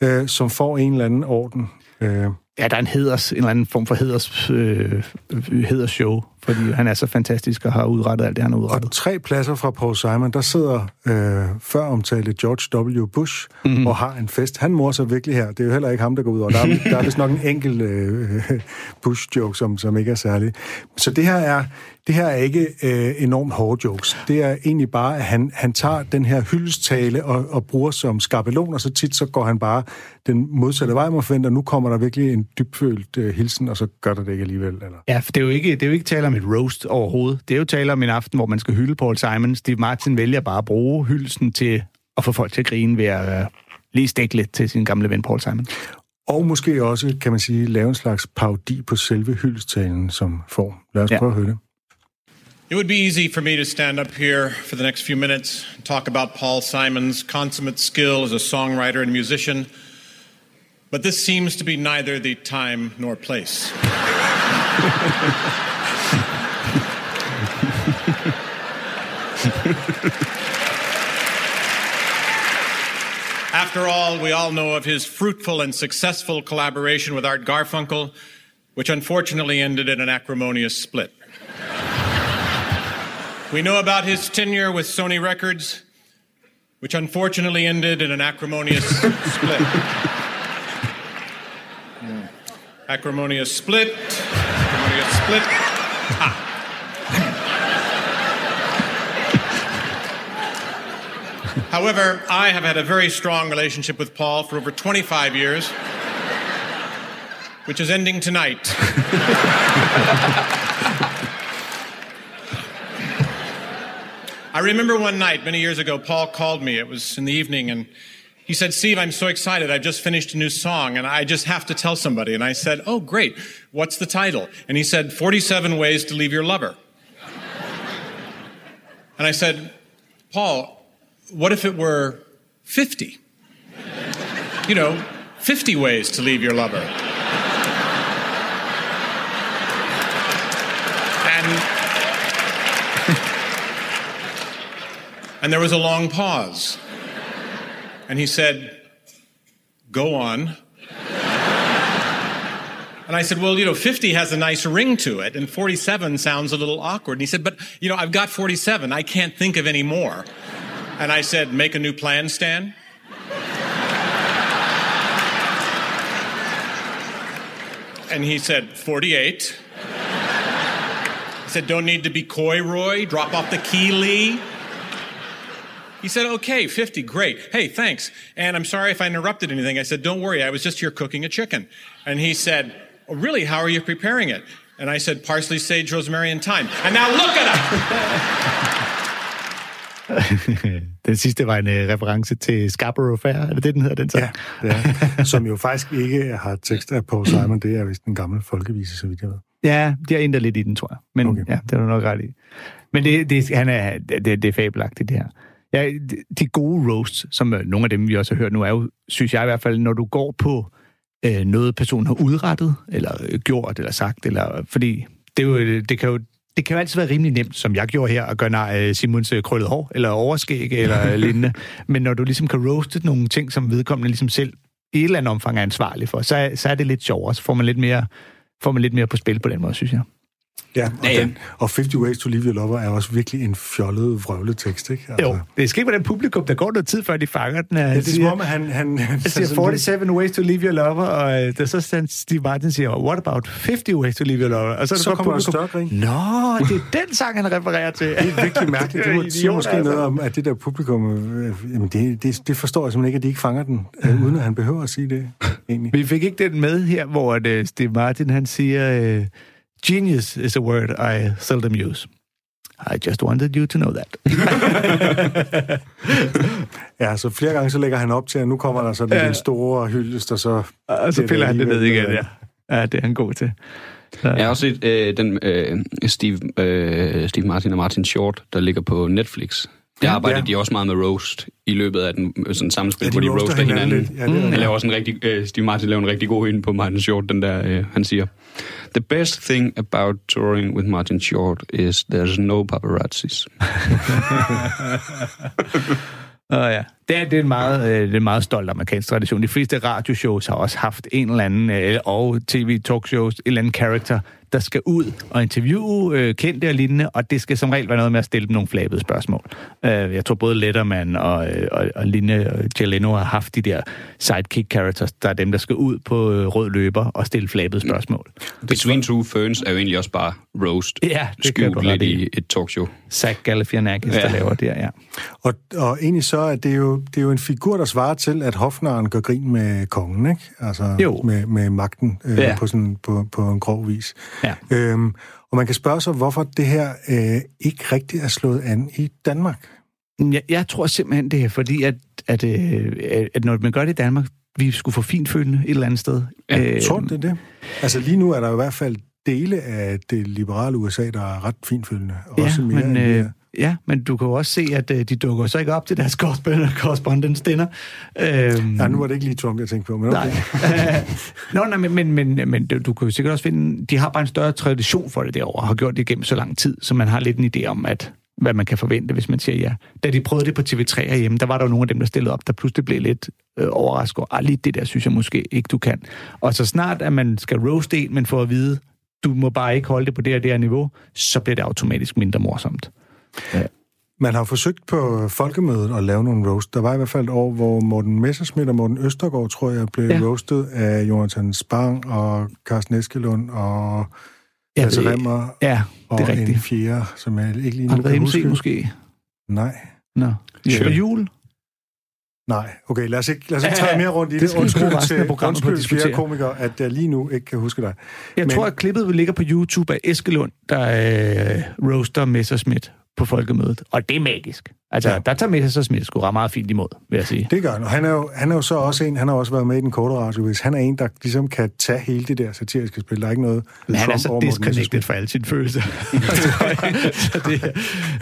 øh, som får en eller anden orden. Øh, ja, der er en, heders, en eller anden form for heders, øh, hedersshow, fordi han er så fantastisk og har udrettet alt det, han har udrettet. Og tre pladser fra Paul Simon, der sidder øh, før omtalte George W. Bush mm-hmm. og har en fest. Han mor sig virkelig her. Det er jo heller ikke ham, der går ud over. Der er, der er vist nok en enkelt øh, Bush-joke, som, som ikke er særlig. Så det her er, det her er ikke øh, enormt hårde jokes. Det er egentlig bare, at han, han tager den her hyldestale og, og bruger som skabelon, og så tit så går han bare den modsatte vej, man forventer. Nu kommer der virkelig en dybfølt øh, hilsen, og så gør der det ikke alligevel. Eller? Ja, for det er jo ikke, det er jo ikke tale om et roast overhovedet. Det er jo tale om en aften, hvor man skal hylde Paul Simon. Steve Martin vælger bare at bruge hyldelsen til at få folk til at grine ved at uh, lige stikke lidt til sin gamle ven Paul Simon. Og måske også, kan man sige, lave en slags parodi på selve hyldestalen som form. Lad os Ja. prøve at høre det. It would be easy for me to stand up here for the next few minutes and talk about Paul Simon's consummate skill as a songwriter and musician, but this seems to be neither the time nor place. After all, we all know of his fruitful and successful collaboration with Art Garfunkel, which unfortunately ended in an acrimonious split. We know about his tenure with Sony Records, which unfortunately ended in an acrimonious split. Acrimonious split. Acrimonious split. However, I have had a very strong relationship with Paul for over 25 years, which is ending tonight. I remember one night many years ago, Paul called me. It was in the evening, and he said, Steve, I'm so excited. I've just finished a new song, and I just have to tell somebody. And I said, Oh, great. What's the title? And he said, 47 Ways to Leave Your Lover. And I said, Paul, what if it were 50? You know, 50 ways to leave your lover. And And there was a long pause. And he said, Go on. And I said, Well, you know, 50 has a nice ring to it, and 47 sounds a little awkward. And he said, But, you know, I've got 47. I can't think of any more. And I said, Make a new plan, Stan. And he said, 48. He said, Don't need to be coy, Roy. Drop off the key, Lee. He said, okay, 50, great. Hey, thanks. And I'm sorry if I interrupted anything. I said, don't worry, I was just here cooking a chicken. And he said, oh, really, how are you preparing it? And I said, parsley, sage, rosemary, and thyme. And now look at him! den sidste var en uh, reference til Scarborough Fair, er det det, den hedder, den sang? Ja, det er. Som jo faktisk ikke har tekst af Paul Simon. Det er vist en gammel folkevise, så vidt jeg ved. Ja, de har ændret lidt i den, tror jeg. Men okay. Ja, det er du nok ret i. Men det, det, han er, det, det er fabelagtigt, det her. Ja, de, de gode roasts, som øh, nogle af dem, vi også har hørt nu, er jo, synes jeg i hvert fald, når du går på øh, noget, personen har udrettet, eller øh, gjort, eller sagt, eller, fordi det, er jo, øh, det kan jo det kan jo altid være rimelig nemt, som jeg gjorde her, at gøre nej Simons øh, krøllet hår, eller overskæg, eller lignende. Men når du ligesom kan roaste nogle ting, som vedkommende ligesom selv i et eller andet omfang er ansvarlig for, så, så er det lidt sjovere, så får man lidt mere, får man lidt mere på spil på den måde, synes jeg. Ja, og, Ja, ja. Den, og 50 Ways to Leave Your Lover er også virkelig en fjollet, vrøvlet tekst, ikke? Altså, Jo, det skal ikke være den publikum, der går noget tid, før de fanger den. Ja, det er som om, han... han, han siger sådan 47 ways to leave your lover, og øh, der så sådan Steve Martin siger, what about 50 ways to leave your lover? Og så, er det Så kommer der publikum, større grin. Nå, det er den sang, han refererer til. Det er virkelig mærkeligt. Det må sige måske altså. noget om, at det der publikum... Øh, jamen det, det, det forstår jeg simpelthen ikke, at de ikke fanger den, øh, uden at han behøver at sige det, egentlig. Vi fik ikke den med her, hvor at, øh, Steve Martin han siger, øh, genius is a word I seldom use. I just wanted you to know that. Ja, så flere gange så lægger han op til, at nu kommer der sådan Ja. en store hyldest, og så... og så piller han det ned igen, ja. Ja, det er han god til. Jeg har også set øh, den øh, Steve, øh, Steve Martin og Martin Short, der ligger på Netflix. Der Ja. arbejder Ja. de også meget med roast i løbet af den sådan samspil, Ja, de hvor de roaster roaster hinanden hinanden. Ja, det mm. Han laver også en rigtig, øh, Steve Martin laver en rigtig god en på Martin Short, den der, øh, han siger, The best thing about touring with Martin Short is there's no paparazzis. Uh, ja. Det, er, det, er en meget, øh, det er en meget stolt amerikansk tradition. De fleste radioshows har også haft en eller anden, øh, og tv-talkshows, en eller anden karakter, der skal ud og interviewe øh, kendte og lignende, og det skal som regel være noget med at stille dem nogle flabede spørgsmål. Øh, jeg tror både Letterman og, øh, og, og lignende og Jay Leno har haft de der sidekick-characters, der er dem, der skal ud på øh, rød løber og stille flabede spørgsmål. Between Two Ferns er jo egentlig også bare roast. Ja, det kan du skjult lidt i. et talkshow. Zach Galifianakis, ja. der Ja. laver det her, ja. Og, og egentlig så er det, jo, det er jo en figur, der svarer til, at hofnaren gør grin med kongen, ikke? Altså Jo. Med, med magten øh, Ja. på, sådan, på, på en grov vis. Ja. Øhm, og man kan spørge sig, hvorfor det her øh, ikke rigtig er slået an i Danmark. Jeg, jeg tror simpelthen, det er fordi, at, at, øh, at når man gør det i Danmark, vi skulle få finfølgende et eller andet sted. Ja, tror du, det det? Altså lige nu er der i hvert fald dele af det liberale USA, der er ret finfølgende. Ja, Også mere men, end øh, ja, men du kan jo også se, at øh, de dukker så ikke op til deres correspondence dinner. Øhm, Ja, nu var det ikke lige Trump, jeg tænkte på, men okay. Nej. Nå, nej, men, men, men, men du kan jo sikkert også finde... De har bare en større tradition for det derovre, og har gjort det igennem så lang tid, så man har lidt en idé om, at hvad man kan forvente, hvis man siger ja. Da de prøvede det på TV3 herhjemme, der var der jo nogle af dem, der stillede op, der pludselig blev lidt øh, overrasket over, "Ah, lige det der synes jeg måske ikke, du kan. Og så snart, at man skal roast en, men får at vide, du må bare ikke holde det på det og det her niveau, så bliver det automatisk mindre morsomt. Man har forsøgt på folkemødet at lave nogle roast. Der var i hvert fald et år, hvor Morten Messerschmidt og Morten Østergaard, tror jeg, blev Ja. ja. roastet af Jonathan Spang og Carsten Eskelund og Ja, Lasse det- Remmer Ja, og det er en rigtigt. fjerde, som jeg ikke lige nu det kan MC huske. måske? Nej. Nå. Sure. På jul? Nej, okay, lad os ikke, lad os ikke Ja, tage mere rundt i det det. Undskyld til, undskyld fjerde komikere, at jeg lige nu ikke kan huske dig. Jeg Men- tror, at klippet ligger på YouTube af Eskelund, der øh, roaster Messerschmidt på folkemødet. Og det er magisk. Altså, ja. der tager Messerschmidt sgu ret meget fint imod, vil jeg sige. Det gør han, og han er, jo, han er jo så også en, han har også været med i den korte radiovis. Han er en, der ligesom kan tage hele det der satiriske spil. Der er ikke noget Men han er Trump så over Morten disconnected for alle sine følelser. så det,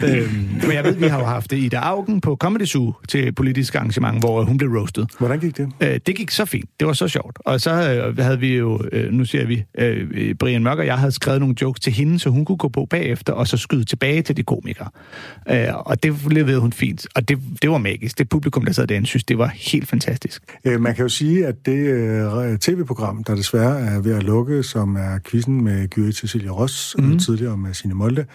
øhm, men jeg ved, vi har jo haft Ida Augen på Comedy Zoo til politisk arrangement, hvor hun blev roastet. Hvordan gik det? Øh, det gik så fint. Det var så sjovt. Og så øh, havde vi jo, øh, nu siger vi, øh, Brian Mørk og jeg havde skrevet nogle jokes til hende, så hun kunne gå på bagefter, og så skyde tilbage til de komikere. Øh, og det leverede hun fint. Og det, det var magisk. Det publikum, der sad derinde, synes, det var helt fantastisk. Øh, Man kan jo sige, at det øh, tv-program, der desværre er ved at lukke, som er quizzen med Gyri Cecilia Ross, mm. Mhm. tidligere med Signe Molde,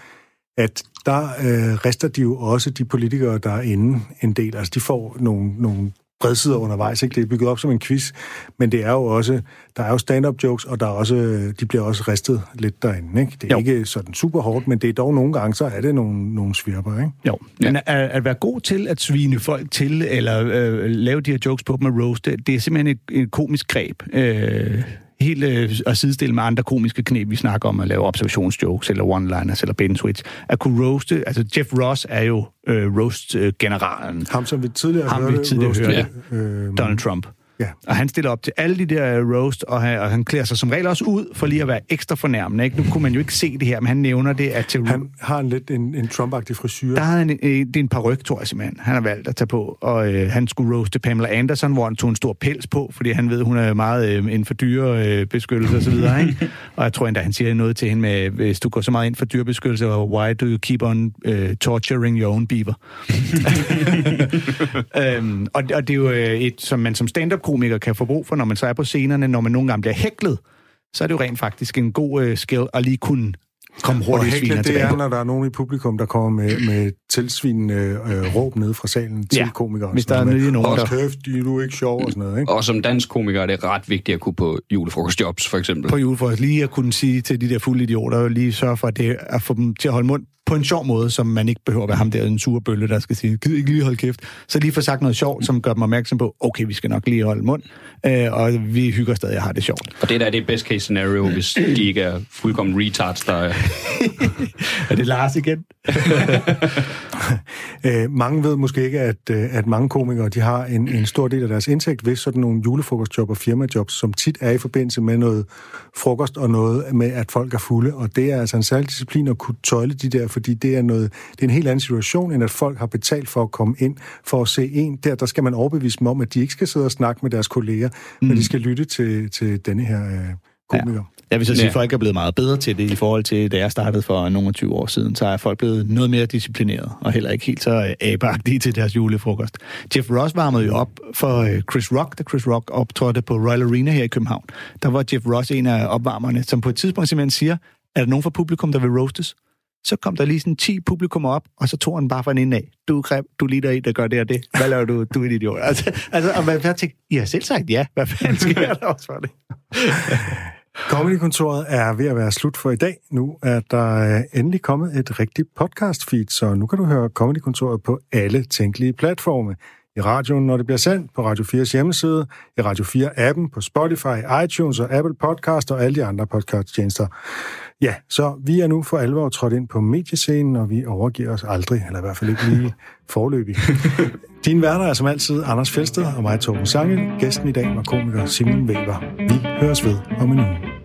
at der øh, rester de jo også de politikere, der er inde en del. Altså, de får nogle, nogle bredsider undervejs. Ikke? Det er bygget op som en quiz, men det er jo også, der er jo stand-up jokes, og der er også, de bliver også ristet lidt derinde. Ikke? Det er Jo. ikke sådan super hårdt, men det er dog nogle gange, så er det nogle, nogle svirper. Ikke? Jo, men at, at være god til at svine folk til, eller øh, lave de her jokes på dem og roaste, det er simpelthen et, et komisk greb. Øh, helt øh, at sidestille med andre komiske knep, vi snakker om at lave observationsjokes, eller one-liners, eller bait switch. At kunne roaste, altså Jeff Ross er jo øh, roast-generalen. Ham, som vi tidligere Ham, hørte, vi tidligere hørte. øh, Donald Trump. Ja. Og han stiller op til alle de der øh, roast, og han, og han klæder sig som regel også ud for lige at være ekstra fornærmende. Ikke? Nu kunne man jo ikke se det her, men han nævner det, at til Han har en lidt en, en Trump-agtig frisyr. der havde han, øh, det er en paryk, tror jeg simpelthen, han har valgt at tage på. Og øh, han skulle roaste Pamela Anderson, hvor han tog en stor pels på, fordi han ved, hun er meget øh, inden for dyrebeskyttelse øh, og så videre. Ikke? og jeg tror endda, han siger noget til hende med, hvis du går så meget ind for dyrebeskyttelse, why do you keep on uh, torturing your own beaver? øhm, og, og det er jo øh, et, som man som stand-up-komiker kan få brug for, når man så er på scenerne, når man nogle gange bliver hæklet, så er det jo rent faktisk en god øh, skill at lige kunne komme Og hurtigt hækle, sviner det tilbage er, når der er nogen i publikum, der kommer med, med tilsvinende øh, råb ned fra salen til Ja, komikere. hvis der er lige nogen, der- kæft, de er du ikke sjov og sådan noget, ikke? Og som dansk komiker er det ret vigtigt at kunne på julefrokostjobs, for eksempel. på julefrokost, lige at kunne sige til de der fulde idioter, lige sørge for at, det, at få dem til at holde mund på en sjov måde, som man ikke behøver at være ham der, en sur bølle, der skal sige, gider ikke lige holde kæft. Så lige få sagt noget sjovt, som gør dem opmærksom på, okay, vi skal nok lige holde mund, øh, og vi hygger stadig og har det sjovt. Og det der det er best case scenario, hvis de ikke er fuldkommen retards, der er... Er det Lars igen? Øh, mange ved måske ikke, at, øh, at mange komikere de har en, en stor del af deres indtægt ved sådan nogle julefrokostjob og firmajobs, som tit er i forbindelse med noget frokost og noget med, at folk er fulde. Og det er altså en særlig disciplin at kunne tøjle de der, fordi det er, noget, det er en helt anden situation, end at folk har betalt for at komme ind for at se en. Der, der skal man overbevise dem om, at de ikke skal sidde og snakke med deres kolleger, mm. men de skal lytte til, til denne her øh, komiker. Jeg vil så sige, Ja. at folk er blevet meget bedre til det i forhold til, da jeg startede for nogle 20 år siden. Så er folk blevet noget mere disciplineret, og heller ikke helt så øh, abeagtige til deres julefrokost. Jeff Ross varmede jo op for øh, Chris Rock, da Chris Rock optrådte på Royal Arena her i København. Der var Jeff Ross en af opvarmerne, som på et tidspunkt simpelthen siger, er der nogen fra publikum, der vil roastes? Så kom der lige sådan 10 publikummer op, og så tog han bare fra en af. Du er grim, du lider en, der gør det og det. Hvad laver du? Du er en idiot. Altså, altså og man jeg tænkte, I har selv sagt ja. Hvad fanden sker der også for det? Comedykontoret er ved at være slut for i dag. Nu er der øh, endelig kommet et rigtigt podcast feed, så nu kan du høre Comedykontoret på alle tænkelige platforme i radioen, når det bliver sendt på Radio 4's hjemmeside, i Radio 4-appen, på Spotify, iTunes og Apple Podcast og alle de andre podcasttjenester. Ja, så vi er nu for alvor trådt ind på mediescenen, og vi overgiver os aldrig, eller i hvert fald ikke lige forløbig. Din værter er som altid Anders Felsted og mig, Torben Sange. Gæsten i dag var komiker Simon Weber. Vi høres ved om en uge.